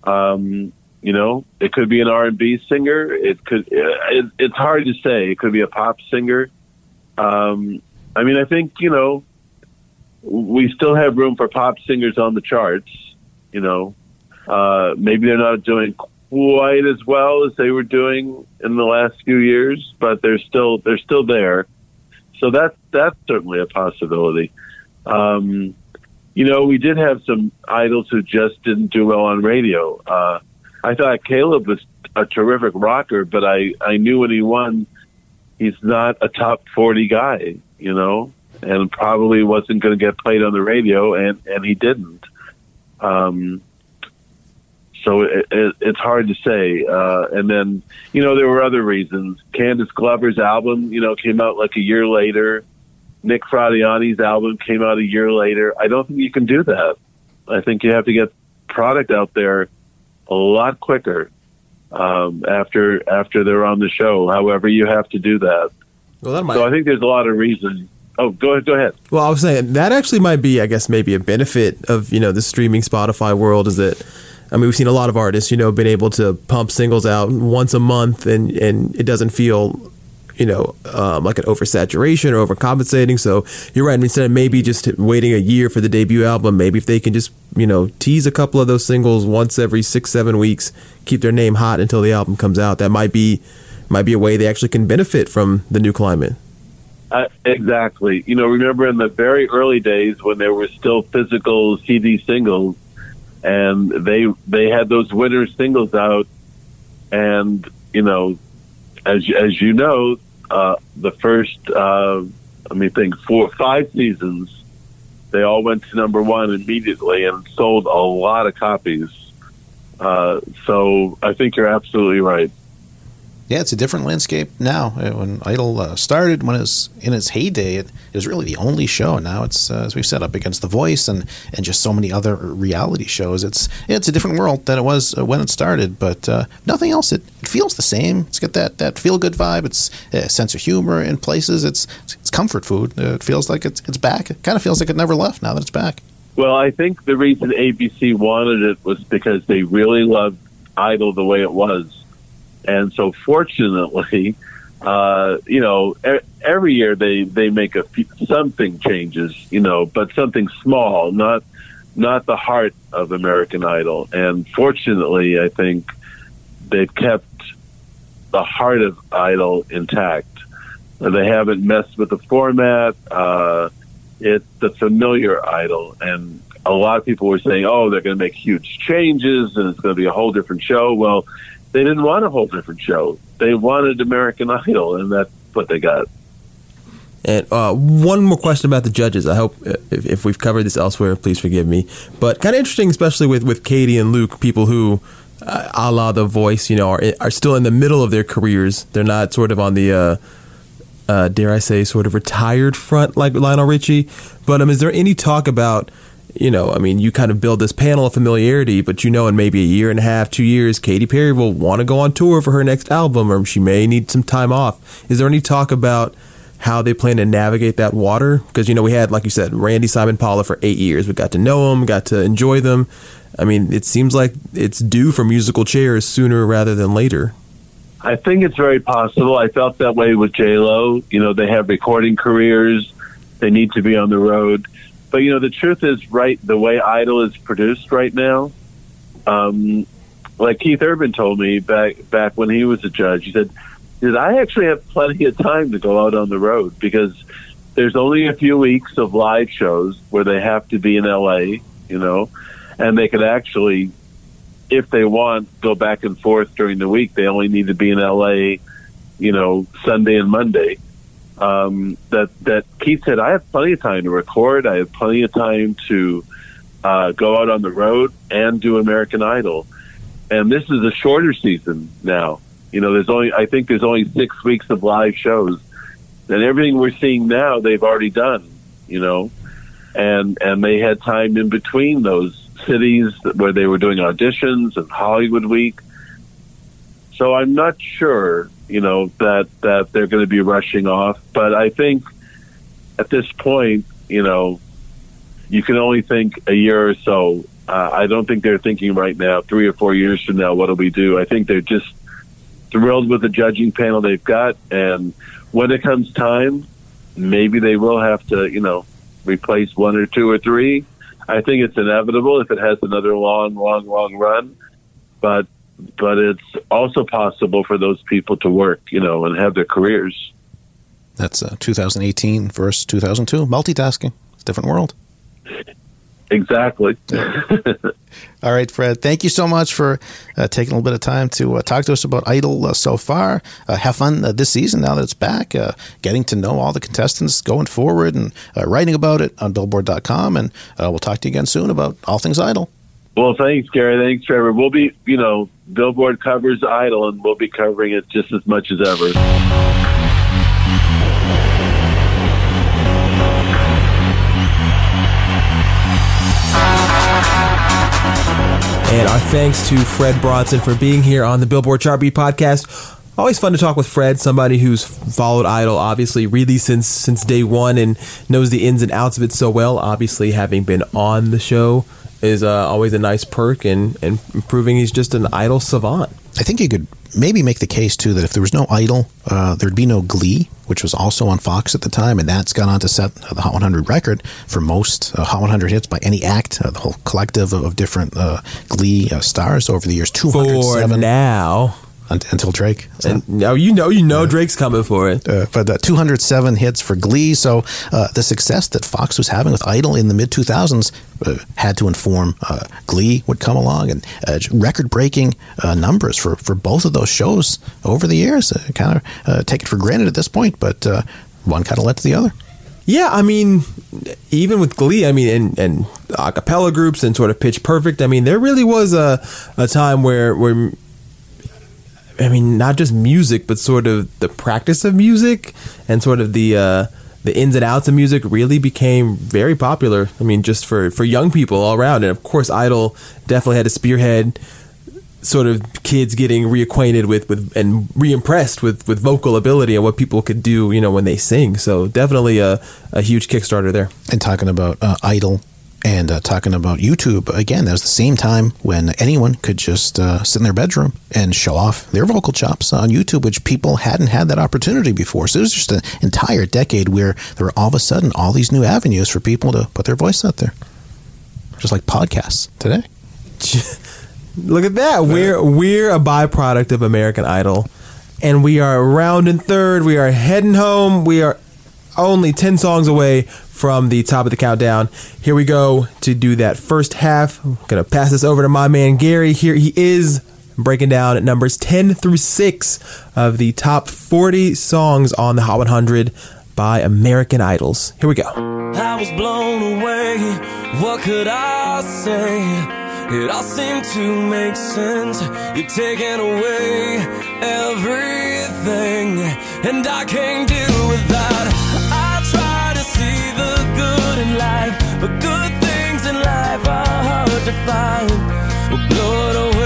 um, you know, it could be an R and B singer. It could. It, it's hard to say. It could be a pop singer. Um, I mean, I think you know, we still have room for pop singers on the charts. You know, uh, maybe they're not doing quite as well as they were doing in the last few years, but they're still they're still there. So that's that's certainly a possibility. Um, you know, we did have some idols who just didn't do well on radio. Uh, I thought Caleb was a terrific rocker, but I I knew when he won, he's not a top forty guy, you know, and probably wasn't going to get played on the radio, and and he didn't. Um, so it, it, it's hard to say. Uh, and then, you know, there were other reasons. Candice Glover's album, you know, came out like a year later. Nick Fradiani's album came out a year later. I don't think you can do that. I think you have to get product out there a lot quicker um, after after they're on the show. However, you have to do that. Well, that might. So I think there's a lot of reasons. Oh, go ahead. Go ahead. Well, I was saying that actually might be, I guess, maybe a benefit of you know the streaming Spotify world is that I mean, we've seen a lot of artists, you know, been able to pump singles out once a month, and and it doesn't feel, you know, um, like an oversaturation or overcompensating. So you're right. Instead of maybe just waiting a year for the debut album, maybe if they can just, you know, tease a couple of those singles once every six, seven weeks, keep their name hot until the album comes out. That might be might be a way they actually can benefit from the new climate. Uh, exactly. You know, remember in the very early days when there were still physical CD singles and they they had those winter singles out, and you know, as as you know, uh, the first uh, let me think four or five seasons, they all went to number one immediately and sold a lot of copies. Uh, so I think you're absolutely right yeah, it's a different landscape now. Uh, when Idol uh, started, when it was in its heyday, it, it was really the only show. Now it's, uh, as we've said, up against The Voice and, and just so many other reality shows. It's it's a different world than it was uh, when it started, but uh, nothing else. It, it feels the same. It's got that, that feel good vibe. It's a sense of humor in places. It's it's comfort food. Uh, it feels like it's it's back. It kind of feels like it never left. Now that it's back. Well, I think the reason ABC wanted it was because they really loved Idol the way it was and so fortunately, uh, you know, every year they they make a few, something changes, you know, but something small, not not the heart of American Idol. And fortunately, I think they've kept the heart of Idol intact. They haven't messed with the format. Uh, it's the familiar Idol, and a lot of people were saying, "Oh, they're going to make huge changes, and it's going to be a whole different show." Well, they didn't want a whole different show. They wanted American Idol, and that's what they got. And uh, one more question about the judges. I hope uh, if, if, we've covered this elsewhere, please forgive me. But kind of interesting, especially with, with Katy and Luke, people who, uh, a la The Voice, you know, are, are still in the middle of their careers. They're not sort of on the, uh, uh dare I say, sort of retired front like Lionel Richie. But um, is there any talk about you know, I mean, you kind of build this panel of familiarity, but you know, in maybe a year and a half, two years, Katy Perry will want to go on tour for her next album, or she may need some time off. Is there any talk about how they plan to navigate that water? Because you know, we had, like you said, Randy Simon Paula for eight years. We got to know them, got to enjoy them. I mean, it seems like it's due for musical chairs sooner rather than later. I think it's very possible. I felt that way with J Lo. You know, they have recording careers. They need to be on the road but you know, the truth is, right, the way Idol is produced right now, um, like Keith Urban told me back back when he was a judge, he said, "Did I actually have plenty of time to go out on the road because there's only a few weeks of live shows where they have to be in LA, you know, and they could actually, if they want, go back and forth during the week. They only need to be in LA, you know, Sunday and Monday." Um, that that Keith said, I have plenty of time to record. I have plenty of time to uh, go out on the road and do American Idol. And this is a shorter season now. You know, there's only I think there's only six weeks of live shows, and everything we're seeing now they've already done. You know, and and they had time in between those cities where they were doing auditions and Hollywood Week. So I'm not sure, you know, that that they're going to be rushing off, but I think at this point, you know, you can only think a year or so. Uh, I don't think they're thinking right now, three or four years from now, what do we do? I think they're just thrilled with the judging panel they've got, and when it comes time, maybe they will have to, you know, replace one or two or three. I think it's inevitable if it has another long, long, long run, but but it's also possible for those people to work, you know, and have their careers. That's uh, 2018 versus 2002. Multitasking. It's a different world. Exactly. All right, Fred. Thank you so much for uh, taking a little bit of time to uh, talk to us about Idol uh, so far. Uh, have fun uh, this season now that it's back, uh, getting to know all the contestants going forward and writing about it on Billboard.com. And we'll talk to you again soon about all things Idol. Well, thanks, Gary. Thanks, Trevor. We'll be, you know, Billboard covers Idol, and we'll be covering it just as much as ever. And our thanks to Fred Bronson for being here on the Billboard Chart Beat podcast. Always fun to talk with Fred, somebody who's followed Idol obviously really since since day one and knows the ins and outs of it so well. Obviously, having been on the show is uh, always a nice perk, and and proving he's just an Idol savant. I think you could maybe make the case too that if there was no Idol, uh, there'd be no Glee, which was also on Fox at the time, and that's gone on to set the Hot 100 record for most uh, Hot 100 hits by any act. Uh, the whole collective of, of different uh, Glee uh, stars over the years. Two hundred seven for now until Drake. So. And now you know, you know, Drake's coming for it. Uh, but uh, 207 hits for Glee. So uh, the success that Fox was having with Idol in the mid 2000s uh, had to inform uh, Glee would come along and uh, record-breaking numbers for for both of those shows over the years. kind of take it for granted at this point, but one kind of led to the other. Yeah, I mean, even with Glee, I mean, and, and a cappella groups and sort of Pitch Perfect, I mean, there really was a, a time where, where I mean, not just music, but sort of the practice of music and sort of the uh, the ins and outs of music really became very popular. I mean, just for for young people all around, and of course, Idol definitely had to spearhead sort of kids getting reacquainted with, with and re-impressed with, with vocal ability and what people could do, you know, when they sing. So definitely a, a huge Kickstarter there. And talking about uh, Idol and uh, talking about YouTube again. That was the same time when anyone could just uh, sit in their bedroom and show off their vocal chops on YouTube, which people hadn't had that opportunity before. So it was just an entire decade where there were all of a sudden all these new avenues for people to put their voice out there, just like podcasts today. Look at that. We're we're a byproduct of American Idol, and we are round and third. We are heading home. We are only 10 songs away from the top of the countdown. Here we go to do that first half. I'm to pass this over to my man Gary. Here he is breaking down numbers 10 through 6 of the top 40 songs on the Hot 100 by American Idols. Here we go. I was blown away. What could I say? It all seemed to make sense. You're taking away everything, and I can't deal with are hard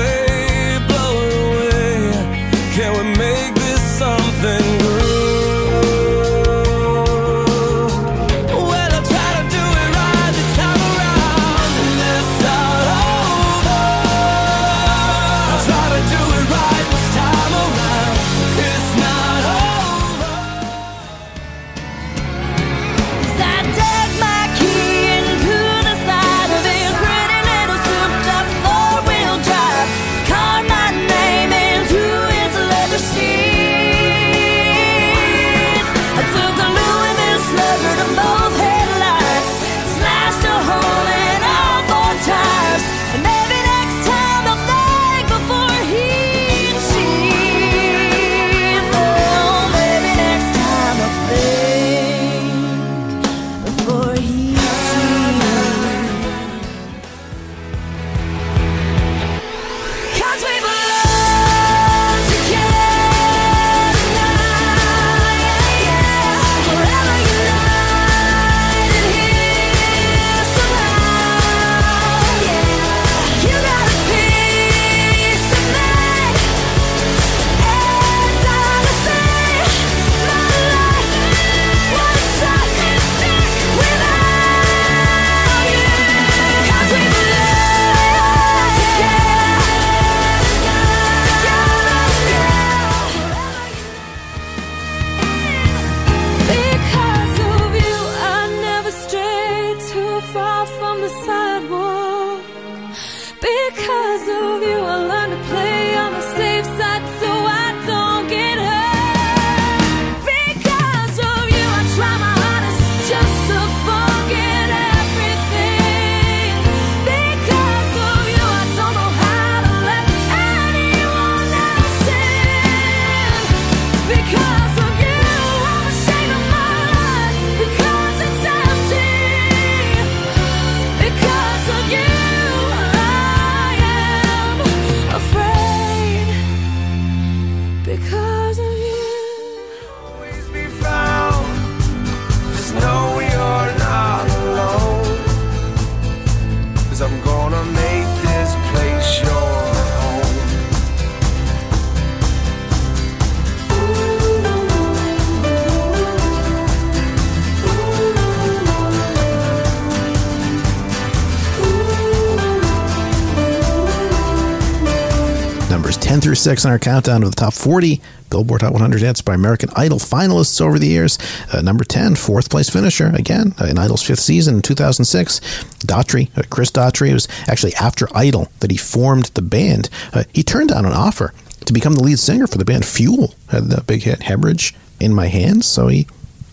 10 through 6 on our countdown of the top 40 Billboard Hot 100 hits by American Idol finalists over the years. Uh, number 10, fourth place finisher, again, uh, in Idol's fifth season in 2006. Daughtry, uh, Chris Daughtry, it was actually after Idol that he formed the band. Uh, he turned down an offer to become the lead singer for the band Fuel, had the big hit Hemorrhage in My Hands, so he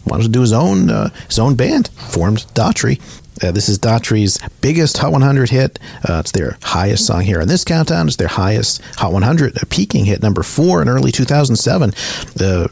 wanted to do his own uh, his own band, formed Daughtry. Uh, this is Daughtry's biggest Hot 100 hit. Uh, it's their highest song here on this countdown. It's their highest Hot 100 a peaking hit, number four in early 2007. The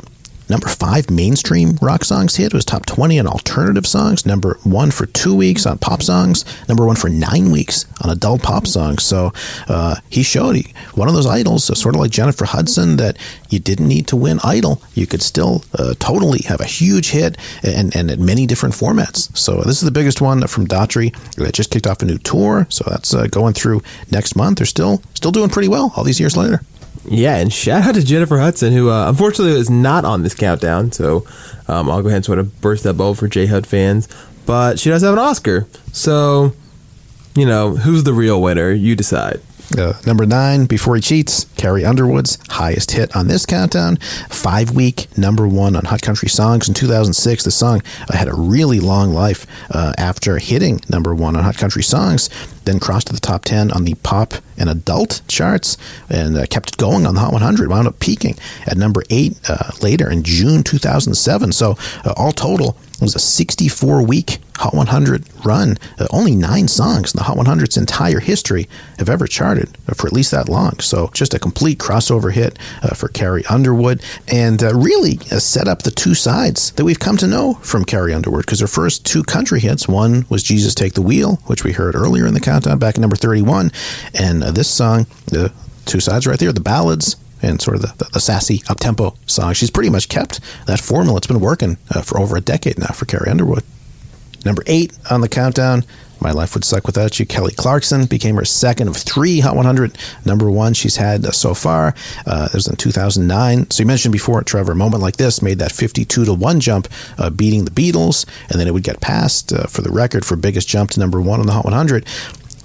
number five mainstream rock songs hit. It was top 20 on alternative songs, number one for two weeks on pop songs, number one for nine weeks on adult pop songs. So uh, he showed he, one of those idols, uh, sort of like Jennifer Hudson, that you didn't need to win Idol. You could still uh, totally have a huge hit and, and at many different formats. So this is the biggest one from Daughtry. They just kicked off a new tour, so that's uh, going through next month. They're still still doing pretty well all these years later. Yeah, and shout out to Jennifer Hudson, who uh, unfortunately is not on this countdown. So um, I'll go ahead and sort of burst that bubble for J Hud fans. But she does have an Oscar. So, you know, who's the real winner? You decide. Uh, number nine, Before He Cheats, Carrie Underwood's highest hit on this countdown. Five week number one on Hot Country Songs in 2006. The song uh, had a really long life uh, after hitting number one on Hot Country Songs, then crossed to the top 10 on the pop and adult charts and uh, kept it going on the Hot 100. Wound up peaking at number eight uh, later in June 2007. So, uh, all total, it was a 64 week Hot 100 run. Uh, only nine songs in the Hot 100's entire history have ever charted for at least that long. So just a complete crossover hit uh, for Carrie Underwood and uh, really uh, set up the two sides that we've come to know from Carrie Underwood because her first two country hits, one was Jesus Take the Wheel, which we heard earlier in the countdown back at number 31. And uh, this song, the two sides right there, the ballads, and sort of the, the, the sassy up tempo song. She's pretty much kept that formula. It's been working uh, for over a decade now for Carrie Underwood. Number eight on the countdown. My Life Would Suck Without You. Kelly Clarkson became her second of three Hot 100. Number one she's had uh, so far. Uh, it was in 2009. So you mentioned before, Trevor, a moment like this made that 52 to 1 jump, uh, beating the Beatles, and then it would get passed uh, for the record for biggest jump to number one on the Hot 100.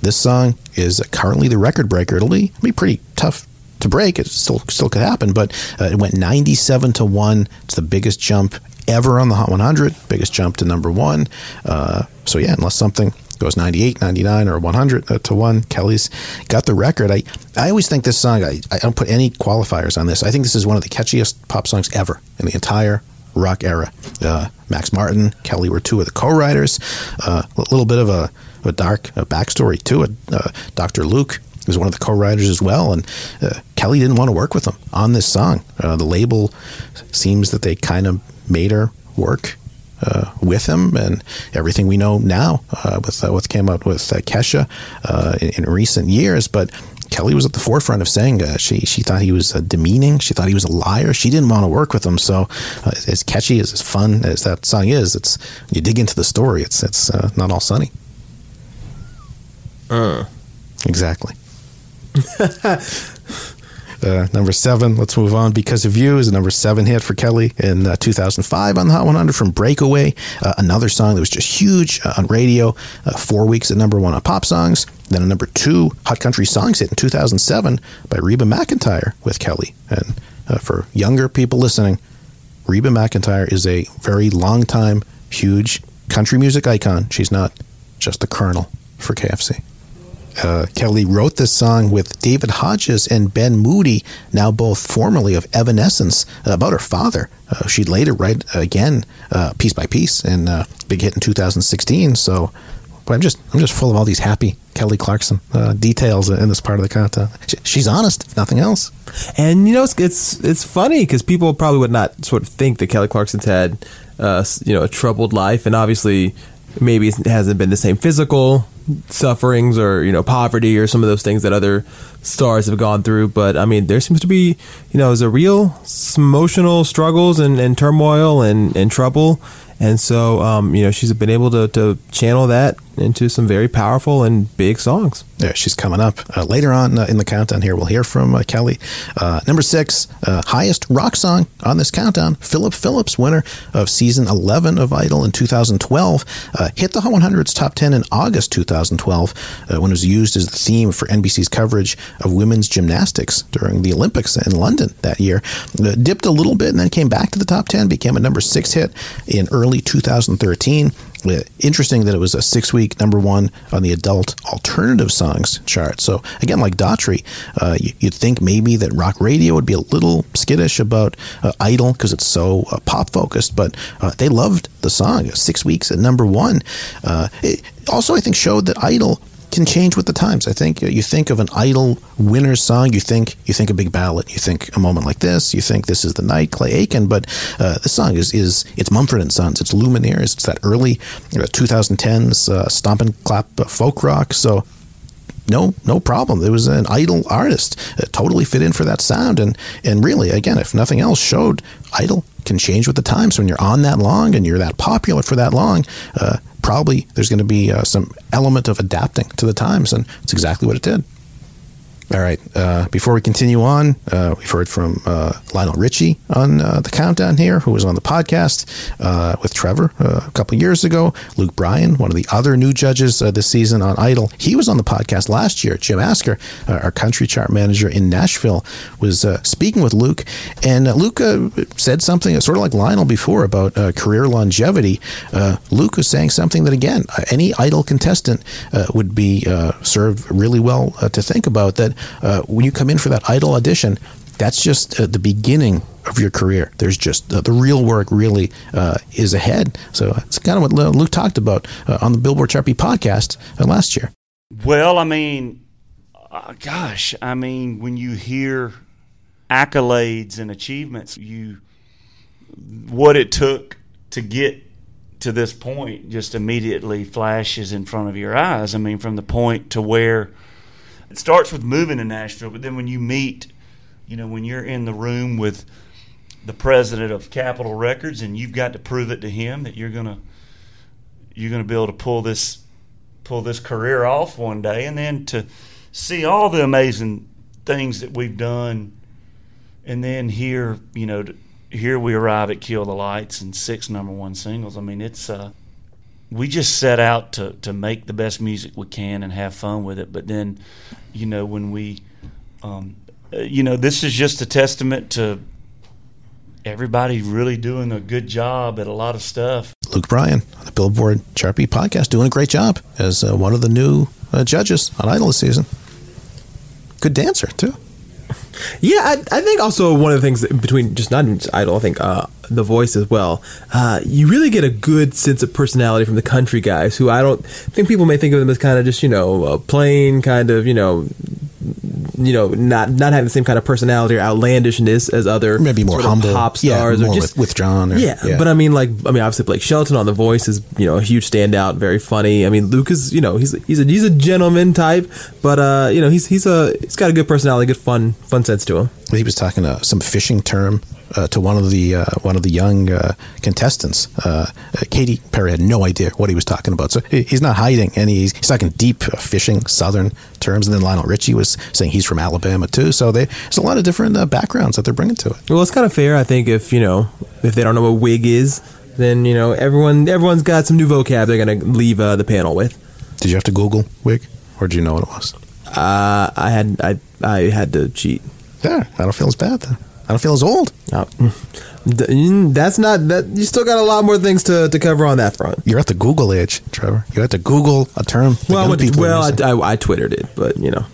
This song is currently the record breaker. It'll be, it'll be pretty tough to break. It still still could happen, but uh, it went 97 to one. It's the biggest jump ever on the Hot 100. Biggest jump to number one. Uh, so yeah, unless something goes 98, 99, or 100 uh, to one, Kelly's got the record. I I always think this song. I I don't put any qualifiers on this. I think this is one of the catchiest pop songs ever in the entire rock era. Uh, Max Martin, Kelly were two of the co-writers. Uh, a little bit of a, a dark a backstory to it. Uh, Dr. Luke was one of the co-writers as well, and uh, Kelly didn't want to work with them on this song. Uh, the label seems that they kind of made her work uh, with him, and everything we know now uh, with uh, what came out with uh, Kesha in, in, recent years, but. Kelly was at the forefront of saying she she thought he was demeaning. She thought he was a liar. She didn't want to work with him. So, as catchy as as fun as that song is, it's you dig into the story. It's it's not all sunny. Uh. Exactly. Uh, number seven, let's move on. Because of You is a number seven hit for Kelly in uh, 2005 on the Hot 100 from Breakaway. Uh, another song that was just huge uh, on radio. Uh, four weeks at number one on pop songs. Then a number two Hot Country Songs hit in 2007 by Reba McEntire with Kelly. And uh, for younger people listening, Reba McEntire is a very long time, huge country music icon. She's not just the colonel for KFC. Uh, Kelly wrote this song with David Hodges and Ben Moody, now both formerly of Evanescence, uh, about her father. Uh, she'd later write again, uh, piece by piece, and uh, big hit in 2016. So, but I'm just I'm just full of all these happy Kelly Clarkson uh, details in this part of the content. She's honest, if nothing else. And you know, it's it's, it's funny because people probably would not sort of think that Kelly Clarkson's had you know a troubled life, and obviously maybe it hasn't been the same physical sufferings or you know poverty or some of those things that other stars have gone through. But i mean there seems to be you know there's a real emotional struggles and, and turmoil and, and trouble. And so um, you know she's been able to, to channel that into some very powerful and big songs. Yeah, she's coming up uh, later on uh, in the countdown. Here, we'll hear from uh, Kelly. Uh, number six, uh, highest rock song on this countdown. Philip Phillips, winner of season 11 of Idol in 2012, uh, hit the Hot 100's top 10 in August 2012 when it was used as the theme for NBC's coverage of women's gymnastics during the Olympics in London that year. dipped a little bit and then came back to the top 10, became a number six hit in early 2013. Interesting that it was a six week number one on the adult alternative songs chart. So, again, like Daughtry, uh, you, would think maybe that rock radio would be a little skittish about uh, Idol because it's so uh, pop focused, but uh, they loved the song. Six weeks at number one. Uh, it also, I think, showed that Idol can change with the times. I think you think of an idol winner's song, you think you think a big ballad, you think a moment like this, you think this is the night, Clay Aiken. But uh, this song is is it's Mumford and Sons, it's Lumineers, it's that early uh, 2010s uh, stomp and clap folk rock. So no no problem. It was an idol artist, it totally fit in for that sound, and and really, again, if nothing else, showed idol can change with the times. When you're on that long and you're that popular for that long, uh, probably there's going to be uh, some element of adapting to the times, and it's exactly what it did. All right. Uh, before we continue on, uh, we've heard from uh, Lionel Richie on uh, the countdown here, who was on the podcast uh, with Trevor uh, a couple years ago. Luke Bryan, one of the other new judges this season on Idol, he was on the podcast last year. Jim Asker, our country chart manager in Nashville, was speaking with Luke, and Luke said something sort of like Lionel before about career longevity. Luke was saying something that again, any Idol contestant would be served really well to think about that uh, when you come in for that idol audition, that's just uh, the beginning of your career. There's just uh, the real work really uh, is ahead. So it's kind of what Luke talked about uh, on the Billboard Beat podcast uh, last year. Well, I mean, uh, gosh, I mean, when you hear accolades and achievements, you what it took to get to this point just immediately flashes in front of your eyes. I mean, from the point to where it starts with moving to Nashville, but then when you meet, you know, when you're in the room with the president of Capitol Records and you've got to prove it to him that you're gonna you're gonna be able to pull this pull this career off one day, and then to see all the amazing things that we've done, and then here, you know, here we arrive at Kill the Lights and six number one singles. I mean, it's uh, we just set out to to make the best music we can and have fun with it. But then, you know, when we, um, uh, you know, this is just a testament to everybody really doing a good job at a lot of stuff. Luke Bryan on the Billboard Beat podcast doing a great job as uh, one of the new uh, judges on Idol season. Good dancer too. Yeah, I, I, think also one of the things between just not just Idol, I think uh, the voice as well. Uh, you really get a good sense of personality from the country guys, who I don't think people may think of them as kind of just you know a plain kind of you know you know not not having the same kind of personality or outlandishness as other maybe more humble pop stars yeah, or just withdrawn. Or, yeah, yeah, but I mean like I mean obviously Blake Shelton on The Voice is you know a huge standout, very funny. I mean Luke is you know he's he's a he's a gentleman type, but uh you know he's he's a he's got a good personality, good fun fun sense to him. He was talking uh, some fishing term uh, to one of the uh, one of the young uh, contestants. Uh, uh, Katy Perry had no idea what he was talking about, so he's not hiding, and he's, he's talking deep uh, fishing Southern terms. And then Lionel Richie was saying he's from Alabama too. So they, there's a lot of different backgrounds that they're bringing to it. Well, it's kind of fair, I think, if you know if they don't know what wig is, then you know everyone everyone's got some new vocab they're going to leave the panel with. Did you have to Google wig, or did you know what it was? I had I I had to cheat. Yeah, I don't feel as bad then. I don't feel as old. No. That's not that. You still got a lot more things to, to cover on that front. You're at the Google age, Trevor. You have to Google a term. Well, well, I, I, I twittered it, but you know.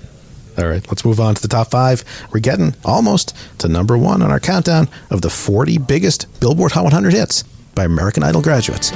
All right, let's move on to the top five. We're getting almost to number one on our countdown of the 40 biggest Billboard Hot 100 hits by American Idol graduates.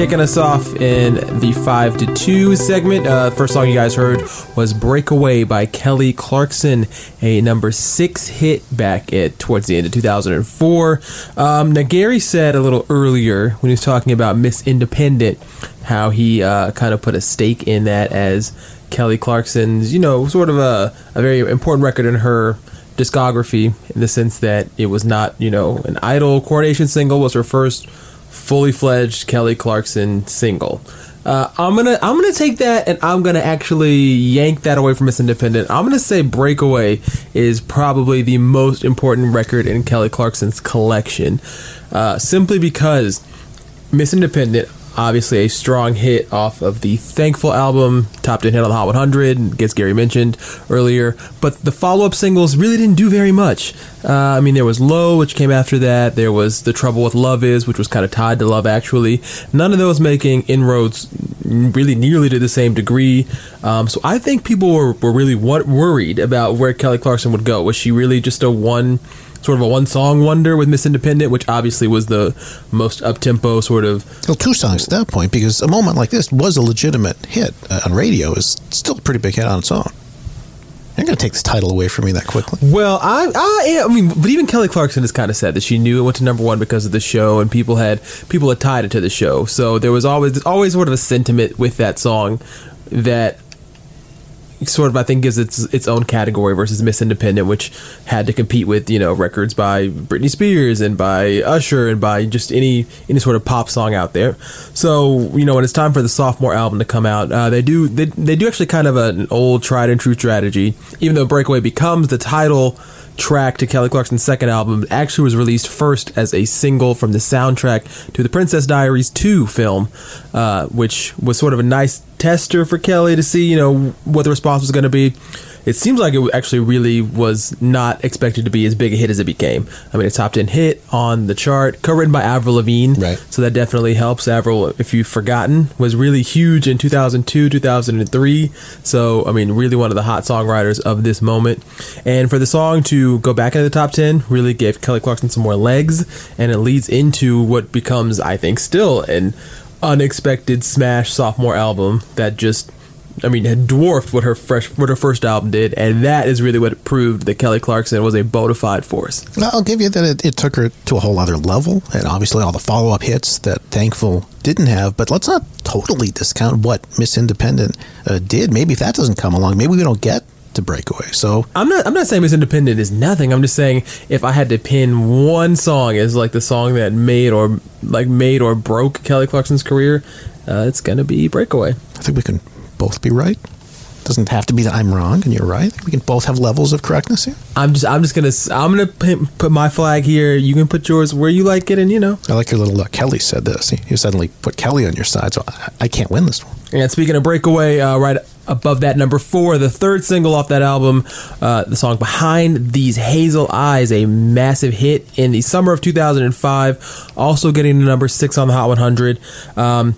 Kicking us off in the 5 to 2 segment. Uh, first song you guys heard was Breakaway by Kelly Clarkson, a number 6 hit back at towards the end of 2004. Um, now, Gary said a little earlier when he was talking about Miss Independent how he uh, kind of put a stake in that as Kelly Clarkson's, you know, sort of a, a very important record in her discography in the sense that it was not, you know, an idol coronation single was her first fully fledged Kelly Clarkson single. Uh, I'm gonna I'm gonna take that and I'm gonna actually yank that away from Miss Independent. I'm gonna say Breakaway is probably the most important record in Kelly Clarkson's collection, uh, simply because Miss Independent obviously a strong hit off of the Thankful album, top 10 hit on the Hot 100, gets Gary mentioned earlier. But the follow up singles really didn't do very much. Uh, I mean, there was Low, which came after that. There was The Trouble with Love Is, which was kind of tied to Love Actually. None of those making inroads really nearly to the same degree. Um, so I think people were, were really wor- worried about where Kelly Clarkson would go. Was she really just a one sort of a one song wonder with Miss Independent, which obviously was the most up tempo sort of. Well, two songs at that point, because a moment like this was a legitimate hit uh, on radio, is still a pretty big hit on its own. You're going to take this title away from me that quickly. Well, I, I, I mean, but even Kelly Clarkson has kind of said that she knew it went to number one because of the show, and people had people had tied it to the show. So there was always always sort of a sentiment with that song that sort of I think gives its its own category versus Miss Independent, which had to compete with you know records by Britney Spears and by Usher and by just any any sort of pop song out there. So you know when it's time for the sophomore album to come out, uh, they do they, they do actually kind of an old tried and true strategy. Even though Breakaway becomes the title track to Kelly Clarkson's second album actually was released first as a single from the soundtrack to the Princess Diaries 2 film, uh, which was sort of a nice tester for Kelly to see, you know, what the response was going to be. It seems like it actually really was not expected to be as big a hit as it became. I mean, a top 10 hit on the chart, co written by Avril Lavigne. Right. So that definitely helps. Avril, if you've forgotten, was really huge in 2002, 2003. So, I mean, really one of the hot songwriters of this moment. And for the song to go back into the top 10 really gave Kelly Clarkson some more legs. And it leads into what becomes, I think, still an unexpected smash sophomore album that just I mean, had dwarfed what her fresh what her first album did, and that is really what proved that Kelly Clarkson was a bona fide force. I'll give you that it, it took her to a whole other level, and obviously all the follow up hits that Thankful didn't have. But let's not totally discount what Miss Independent uh, did. Maybe if that doesn't come along, maybe we don't get to Breakaway. So I'm not I'm not saying Miss Independent is nothing. I'm just saying if I had to pin one song as like the song that made or like made or broke Kelly Clarkson's career, uh, it's gonna be Breakaway. I think we can both be right. Doesn't have to be that I'm wrong and you're right. We can both have levels of correctness here. I'm just I'm just gonna I'm gonna put my flag here. You can put yours where you like it, and you know. I like your little uh, Kelly said this. You suddenly put Kelly on your side, so I, I can't win this one. And speaking of Breakaway, uh, right above that, number four, the third single off that album, uh, the song Behind These Hazel Eyes, a massive hit in the summer of 2005, also getting to number six on the Hot 100. Um,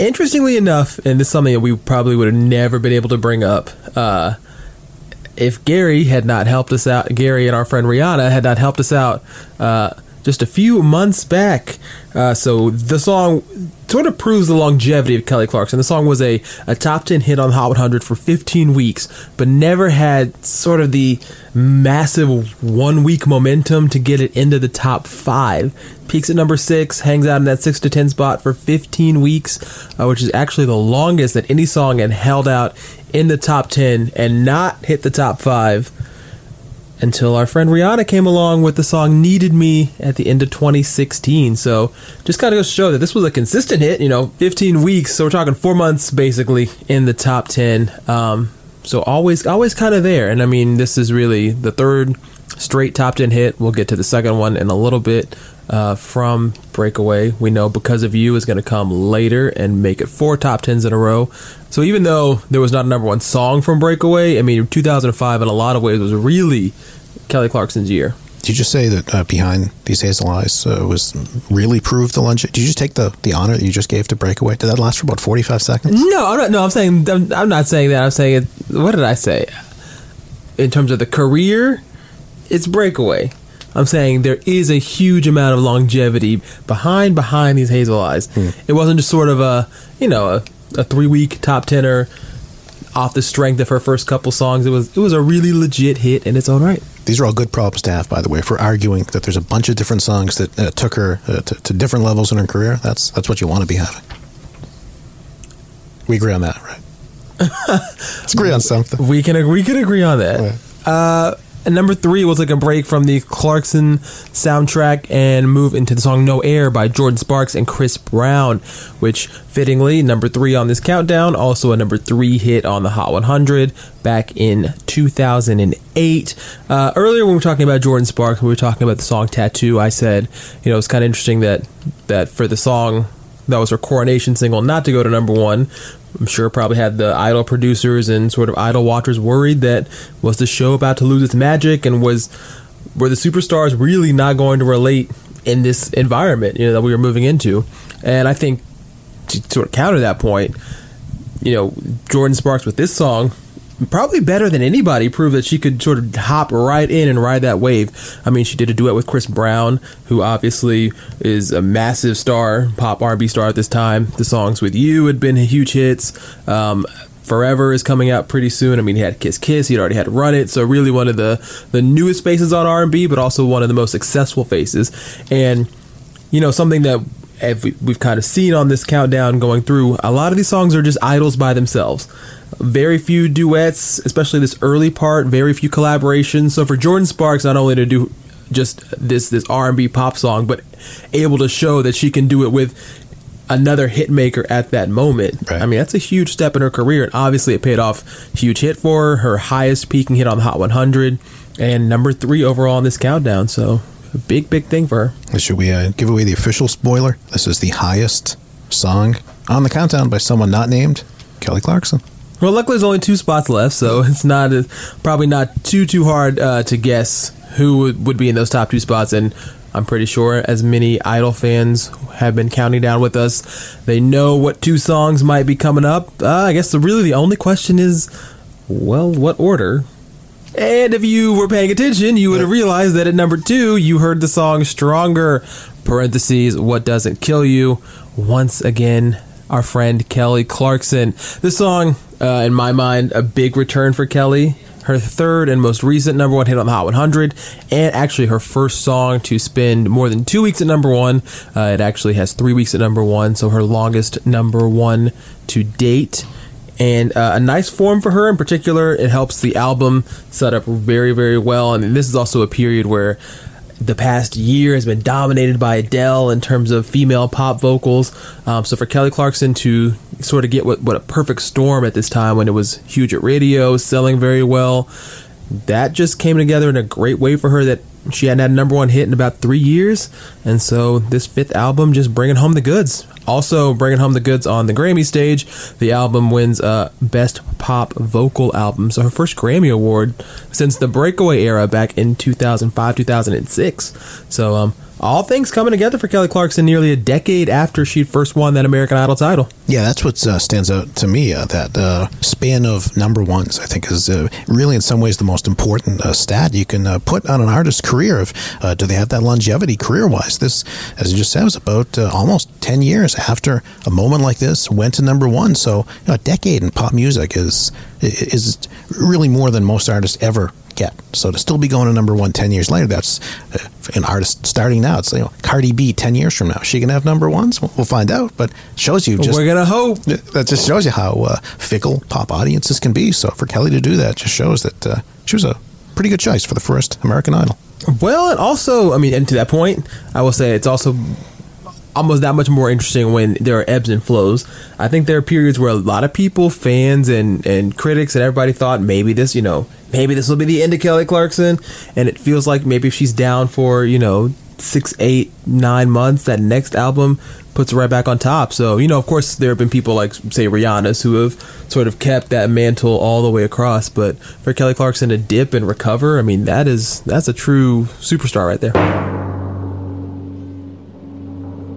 interestingly enough, and this is something that we probably would have never been able to bring up. Uh, if Gary had not helped us out, Gary and our friend Rihanna had not helped us out uh, just a few months back. Uh, so the song sort of proves the longevity of Kelly Clarkson. The song was a, a top 10 hit on the Hot 100 for 15 weeks, but never had sort of the massive one week momentum to get it into the top five. Peaks at number six, hangs out in that six to 10 spot for 15 weeks, uh, which is actually the longest that any song had held out in the top 10 and not hit the top five until our friend Rihanna came along with the song Needed Me at the end of 2016. So just kind of goes to show that this was a consistent hit, you know, 15 weeks. So we're talking four months basically in the top 10. Um, so always, always kind of there. And I mean, this is really the third straight top 10 hit. We'll get to the second one in a little bit. Uh, from Breakaway, we know Because of You is going to come later and make it four top tens in a row. So even though there was not a number one song from Breakaway, I mean, 2005 in a lot of ways was really Kelly Clarkson's year. Did you just say that uh, behind these hazel eyes uh, was really proved the lunge? Did you just take the, the honor that you just gave to Breakaway? Did that last for about forty five seconds? No, I'm not, no, I'm saying I'm, I'm not saying that. I'm saying it. What did I say? In terms of the career, it's Breakaway. I'm saying there is a huge amount of longevity behind behind these Hazel Eyes. It wasn't just sort of a you know a, a three week top tenor off the strength of her first couple songs. It was it was a really legit hit in its own right. These are all good problems to have, by the way, for arguing that there's a bunch of different songs that uh, took her uh, to, to different levels in her career. That's that's what you want to be having. We agree on that, right? Let's agree on something. We can we can agree on that. Uh, and number three, we'll take a break from the Clarkson soundtrack and move into the song "No Air" by Jordin Sparks and Chris Brown, which fittingly number three on this countdown, also a number three hit on the Hot 100 back in 2008. Uh, earlier, when we were talking about Jordin Sparks, when we were talking about the song "Tattoo." I said, you know, it's kind of interesting that that for the song that was her coronation single not to go to number one. I'm sure probably had the idol producers and sort of idol watchers worried that was the show about to lose its magic and was were the superstars really not going to relate in this environment you know that we were moving into? And I think to sort of counter that point you know Jordin Sparks with this song probably better than anybody proved that she could sort of hop right in and ride that wave. I mean, she did a duet with Chris Brown, who obviously is a massive star, pop R&B star at this time. The songs with you had been huge hits. Um, Forever is coming out pretty soon. I mean, he had Kiss Kiss, he'd already had Run It, so really one of the the newest faces on R&B, but also one of the most successful faces. And you know, something that if we, we've kind of seen on this countdown going through, a lot of these songs are just idols by themselves. Very few duets, especially this early part. Very few collaborations. So for Jordin Sparks, not only to do just this this R and B pop song, but able to show that she can do it with another hit maker at that moment. I mean, that's a huge step in her career, and obviously it paid off. Huge hit for her, her highest peaking hit on the Hot 100, and number three overall on this countdown. So a big, big thing for her. Should we uh, give away the official spoiler? This is the highest song on the countdown by someone not named Kelly Clarkson. Well, luckily there's only two spots left, so it's not probably not too too hard uh, to guess who would, would be in those top two spots. And I'm pretty sure as many Idol fans have been counting down with us, they know what two songs might be coming up. Uh, I guess the, really the only question is, well, what order? And if you were paying attention, you would have realized that at number two, you heard the song Stronger, parentheses, What Doesn't Kill You. Once again, our friend Kelly Clarkson. This song, uh, in my mind, a big return for Kelly. Her third and most recent number one hit on the Hot 100, and actually her first song to spend more than two weeks at number one. Uh, it actually has three weeks at number one, so her longest number one to date and uh, a nice form for her in particular. It helps the album set up very, very well. And this is also a period where the past year has been dominated by Adele in terms of female pop vocals. Um, so for Kelly Clarkson to sort of get what, what a perfect storm at this time when it was huge at radio, selling very well, that just came together in a great way for her that she hadn't had a number one hit in about three years. And so this fifth album just bringing home the goods. Also bringing home the goods on the Grammy stage. The album wins uh, Best Pop Vocal Album. So her first Grammy Award since the Breakaway era back in 2005, 2006. So um, all things coming together for Kelly Clarkson nearly a decade after she first won that American Idol title. Yeah, that's what uh, stands out to me. Uh, that uh, span of number ones, I think, is uh, really in some ways the most important uh, stat you can uh, put on an artist's career. Of do they have that longevity career wise? This, as you just said, was about almost ten years after a moment like this went to number one. So you know, a decade in pop music is is really more than most artists ever get. So to still be going to number one 10 years later, that's uh, an artist starting now. It's you know Cardi B 10 years from now. Is she gonna have number ones? We'll, find out. But shows you just we're gonna hope that just shows you how uh, fickle pop audiences can be. So for Kelly to do that just shows that uh, she was a pretty good choice for the first American Idol. Well, and also, I mean, and to that point, I will say it's also almost that much more interesting when there are ebbs and flows. I think there are periods where a lot of people, fans and and critics and everybody thought maybe this, you know, maybe this will be the end of Kelly Clarkson, and it feels like maybe if she's down for you know six, eight, nine months, that next album puts her right back on top. So you know, of course, there have been people like say Rihanna's who have sort of kept that mantle all the way across, but for Kelly Clarkson to dip and recover, I mean, that is that's a true superstar right there.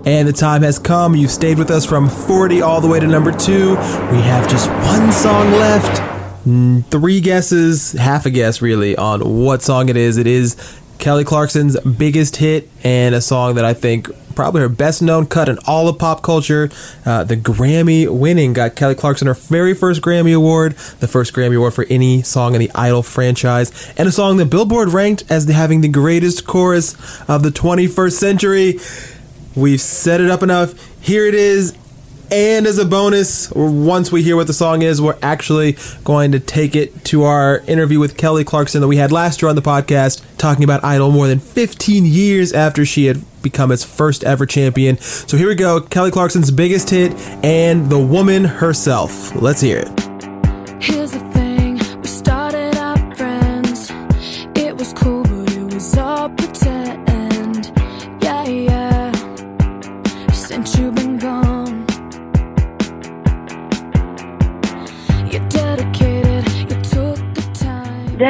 And the time has come. You've stayed with us from 40 all the way to number two. We have just one song left. Three guesses, half a guess really, on what song it is. It is Kelly Clarkson's biggest hit and a song that I think probably her best known cut in all of pop culture. Uh, the Grammy winning got Kelly Clarkson her very first Grammy Award, the first Grammy Award for any song in the Idol franchise, and a song that Billboard ranked as having the greatest chorus of the 21st century. We've set it up enough. Here it is. And as a bonus, once we hear what the song is, we're actually going to take it to our interview with Kelly Clarkson that we had last year on the podcast, talking about Idol more than 15 years after she had become its first ever champion. So here we go Kelly Clarkson's biggest hit and the woman herself. Let's hear it.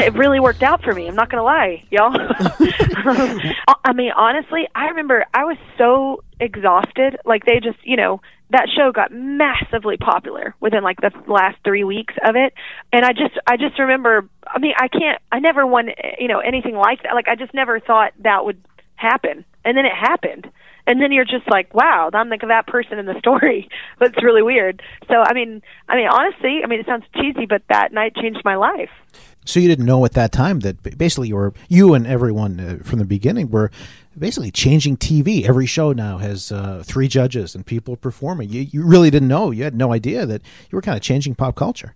It really worked out for me. I'm not gonna lie, y'all. I mean, honestly, I remember I was so exhausted. Like they just, you know, that show got massively popular within like the last three weeks of it, and I just, I just remember. I mean, I can't. I never won, you know, anything like that. Like I just never thought that would happen, and then it happened. And then you're just like, wow, I'm like that person in the story. That's really weird. So, I mean, I mean, honestly, I mean, it sounds cheesy, but that night changed my life. So you didn't know at that time that basically you were you and everyone uh, from the beginning were basically changing TV. Every show now has uh, three judges and people performing. You you really didn't know. You had no idea that you were kind of changing pop culture.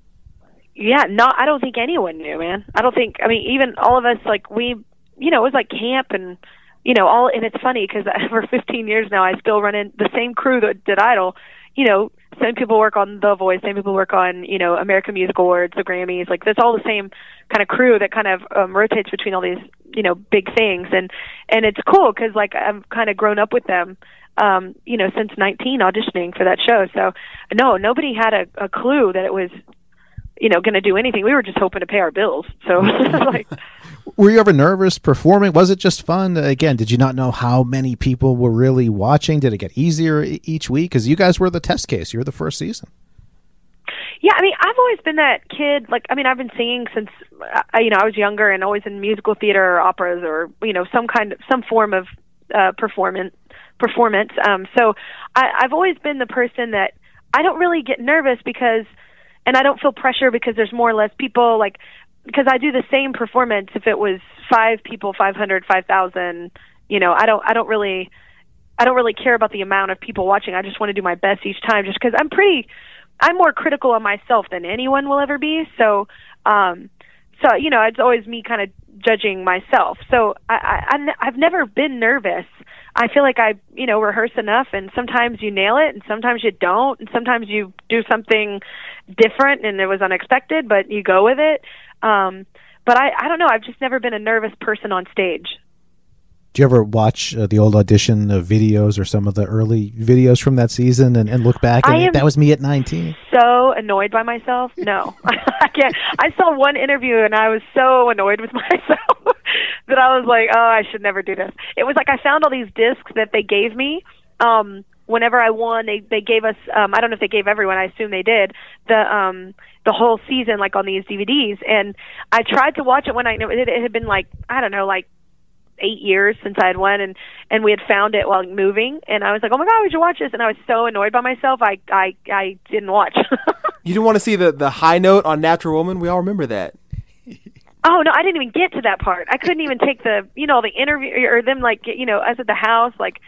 Yeah, no, I don't think anyone knew, man. I don't think. I mean, even all of us, like we, you know, it was like camp and you know all. And it's funny because for 15 years now, I still run in the same crew that did Idol. You know, same people work on The Voice, same people work on you know American Music Awards, the Grammys. Like that's all the same kind of crew that kind of um, rotates between all these you know big things, and and it's cool because like I've kind of grown up with them. Um, you know, since 19 auditioning for that show. So, no, nobody had a, a clue that it was you know, going to do anything. We were just hoping to pay our bills. So, like, Were you ever nervous performing? Was it just fun? Again, did you not know how many people were really watching? Did it get easier each week? Because you guys were the test case. You were the first season. yeah, I mean, I've always been that kid. Like, I mean, I've been singing since, uh, you know, I was younger and always in musical theater or operas or, you know, some kind of, some form of, uh, performance, performance. Um, so I, I've always been the person that I don't really get nervous because, and I don't feel pressure because there's more or less people like, because I do the same performance if it was five people, 500, 5,000, you know, I don't, I don't really, I don't really care about the amount of people watching. I just want to do my best each time just because I'm pretty, I'm more critical of myself than anyone will ever be. So, um, so, you know, it's always me kind of judging myself. So I, I, I've never been nervous. I feel like I, you know, rehearse enough and sometimes you nail it and sometimes you don't and sometimes you do something different and it was unexpected, but you go with it. Um, but I, I don't know. I've just never been a nervous person on stage. Do you ever watch uh, the old audition uh, videos or some of the early videos from that season and, and look back? And that was me at 19. so annoyed by myself. No, I can't. I saw one interview and I was so annoyed with myself that I was like, oh, I should never do this. It was like I found all these discs that they gave me. Um, whenever I won, they they gave us. Um, I don't know if they gave everyone. I assume they did the um the whole season like on these DVDs. And I tried to watch it one night. And it, it had been like I don't know like eight years since I had won and and we had found it while moving and I was like, Oh my god, we should watch this and I was so annoyed by myself I I I didn't watch. You didn't want to see the, the high note on Natural Woman? We all remember that. oh no, I didn't even get to that part. I couldn't even take the you know, the interview or them like you know, us at the house, like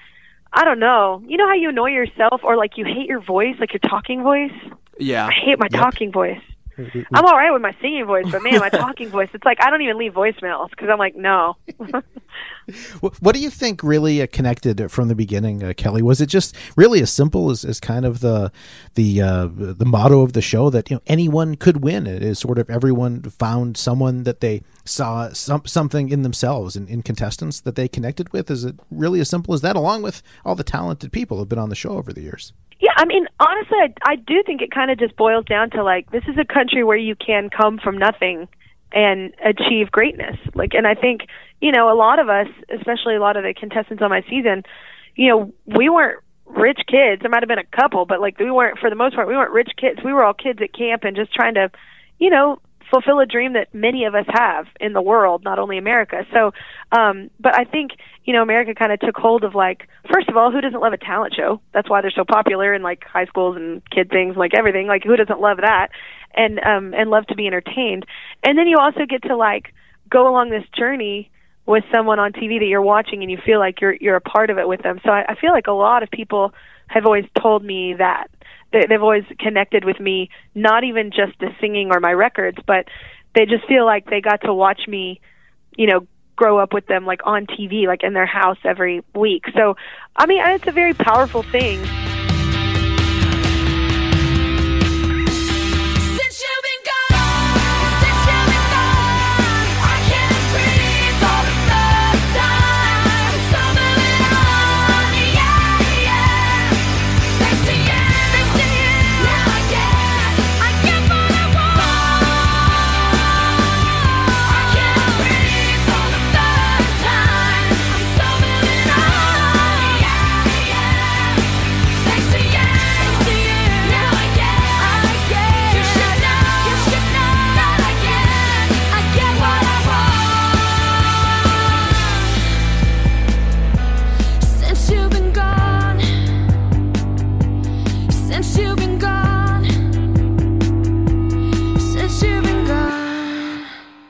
I don't know. You know how you annoy yourself or like you hate your voice, like your talking voice? Yeah. I hate my talking voice. I'm all right with my singing voice, but man, my talking voice, it's like I don't even leave voicemails because I'm like, no. What do you think really uh, connected from the beginning, uh, Kelly? Was it just really as simple as, as kind of the the uh, the motto of the show that you know anyone could win? It is sort of everyone found someone that they saw some, something in themselves in, in contestants that they connected with. Is it really as simple as that? Along with all the talented people who've been on the show over the years. Yeah, I mean, honestly, I, I do think it kind of just boils down to like this is a country where you can come from nothing and achieve greatness. Like, and I think you know a lot of us, especially a lot of the contestants on my season, you know, we weren't rich kids. There might have been a couple, but like we weren't for the most part, we weren't rich kids. We were all kids at camp and just trying to, you know, fulfill a dream that many of us have in the world, not only America. So, um, but I think you know America kind of took hold of like first of all, who doesn't love a talent show? That's why they're so popular in like high schools and kid things, like everything. Like who doesn't love that? And um, and love to be entertained. And then you also get to like go along this journey with someone on TV that you're watching and you feel like you're you're a part of it with them. So I, I feel like a lot of people have always told me that they, they've always connected with me, not even just the singing or my records, but they just feel like they got to watch me, you know, grow up with them like on TV, like in their house every week. So, I mean, it's a very powerful thing.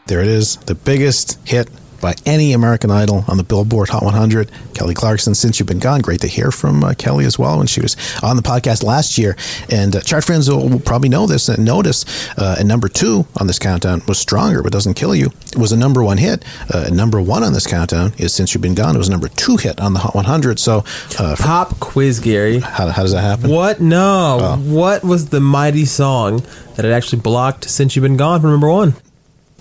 There it is, the biggest hit by any American Idol on the Billboard Hot 100. Kelly Clarkson, since you've been gone, great to hear from uh, Kelly as well when she was on the podcast last year. And uh, chart friends will, will probably know this and notice. Uh, and number two on this countdown was Stronger But Doesn't Kill You. It was a number one hit. Uh, number one on this countdown is Since You've Been Gone. It was a number two hit on the Hot 100. So, uh, Pop quiz, Gary. How, how does that happen? What? No. What was the mighty song that had actually blocked Since You've Been Gone from number one?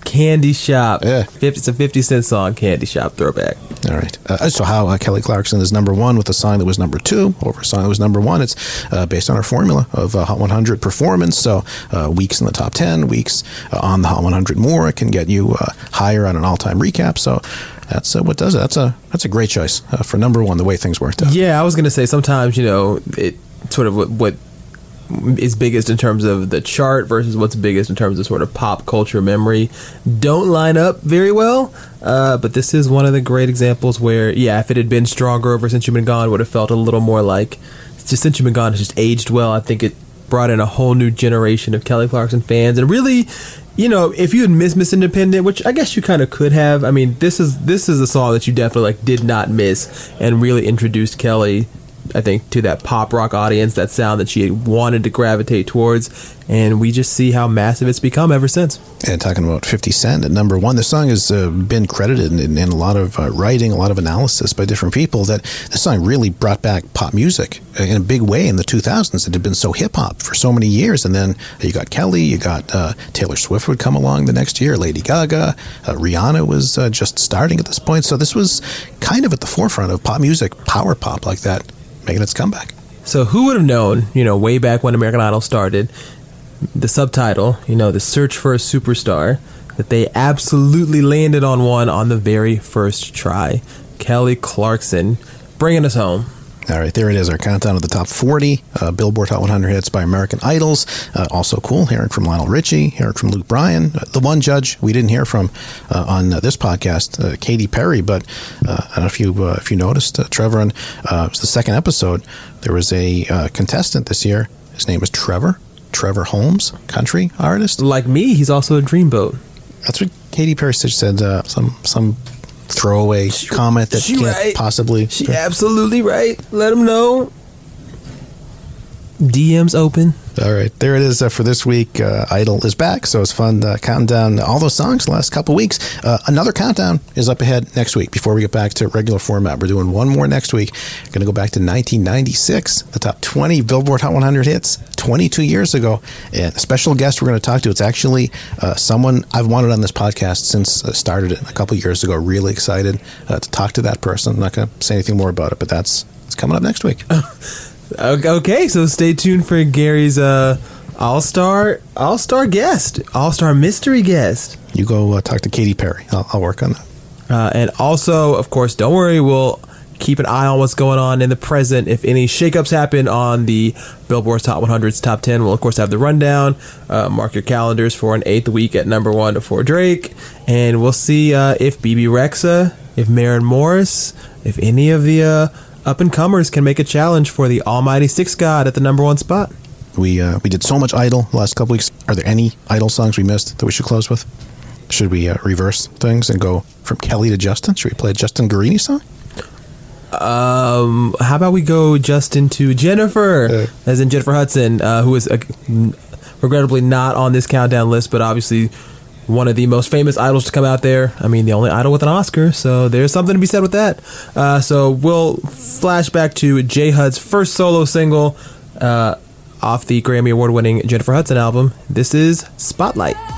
Candy Shop. Yeah. 50, it's a 50 Cent song, Candy Shop throwback. All right. Uh, so, how uh, Kelly Clarkson is number one with a song that was number two over a song that was number one? It's uh, based on our formula of uh, Hot 100 performance. So, uh, weeks in the top 10, weeks uh, on the Hot 100 more, it can get you uh, higher on an all time recap. So, that's uh, what does it. That's a that's a great choice uh, for number one. The way things worked out. Yeah, I was gonna say sometimes you know it sort of what, what is biggest in terms of the chart versus what's biggest in terms of sort of pop culture memory don't line up very well. Uh, but this is one of the great examples where yeah, if it had been stronger over since you've been gone, would have felt a little more like just since you've been gone has just aged well. I think it brought in a whole new generation of Kelly Clarkson fans and really you know, if you had missed Miss Independent, which I guess you kind of could have. I mean, this is this is a song that you definitely like did not miss and really introduced Kelly, I think, to that pop rock audience, that sound that she wanted to gravitate towards, and we just see how massive it's become ever since. And talking about 50 Cent at number one, the song has uh, been credited in, in, a lot of uh, writing, a lot of analysis by different people that this song really brought back pop music uh, in a big way in the 2000s. It had been so hip hop for so many years. And then you got Kelly, you got uh, Taylor Swift would come along the next year, Lady Gaga, uh, Rihanna was uh, just starting at this point. So this was kind of at the forefront of pop music, power pop like that, making its comeback. So who would have known, you know, way back when American Idol started, the subtitle, you know, the search for a superstar, that they absolutely landed on one on the very first try. Kelly Clarkson bringing us home. All right, there it is, our countdown of the top 40 uh, Billboard Hot 100 hits by American Idols. Uh, also cool, hearing from Lionel Richie, hearing from Luke Bryan. Uh, the one judge we didn't hear from uh, on uh, this podcast, uh, Katy Perry, but I don't know if you, if you noticed, Trevor, and it was the second episode, there was a contestant this year. His name was Trevor. Trevor Holmes, country artist. Like me, he's also a dreamboat. That's what Katy Perry said. Uh, some some throwaway she, comment that can't right. possibly. She absolutely right. Let him know. DMs open. All right, there it is uh, for this week. Uh, Idol is back, so it's fun uh, counting down all those songs the last couple weeks. Uh, another countdown is up ahead next week. Before we get back to regular format, we're doing one more next week. Going to go back to 1996, the top 20 Billboard Hot 100 hits, 22 years ago. And a special guest we're going to talk to. It's actually uh, someone I've wanted on this podcast since I started it a couple years ago. Really excited uh, to talk to that person. I'm not going to say anything more about it, but that's it's coming up next week. Okay, so stay tuned for Gary's uh, all star all star guest, all star mystery guest. You go uh, talk to Katy Perry. I'll, I'll work on that. Uh, and also, of course, don't worry, we'll keep an eye on what's going on in the present. If any shakeups happen on the Billboard's Top 100's Top 10, we'll of course have the rundown. Uh, mark your calendars for an eighth week at number one for Drake, and we'll see uh, if Bebe Rexha, if Maren Morris, if any of the uh, up and comers can make a challenge for the Almighty Six God at the number one spot. We uh, we did so much Idol the last couple weeks. Are there any Idol songs we missed that we should close with? Should we uh, reverse things and go from Kelly to Justin? Should we play a Justin Guarini song? Um, how about we go Justin to Jennifer, as in Jennifer Hudson, uh, who is uh, regrettably not on this countdown list, but obviously one of the most famous idols to come out there. I mean, the only idol with an Oscar, so there's something to be said with that. Uh, so we'll flash back to J Hud's first solo single uh, off the Grammy Award winning Jennifer Hudson album. This is Spotlight.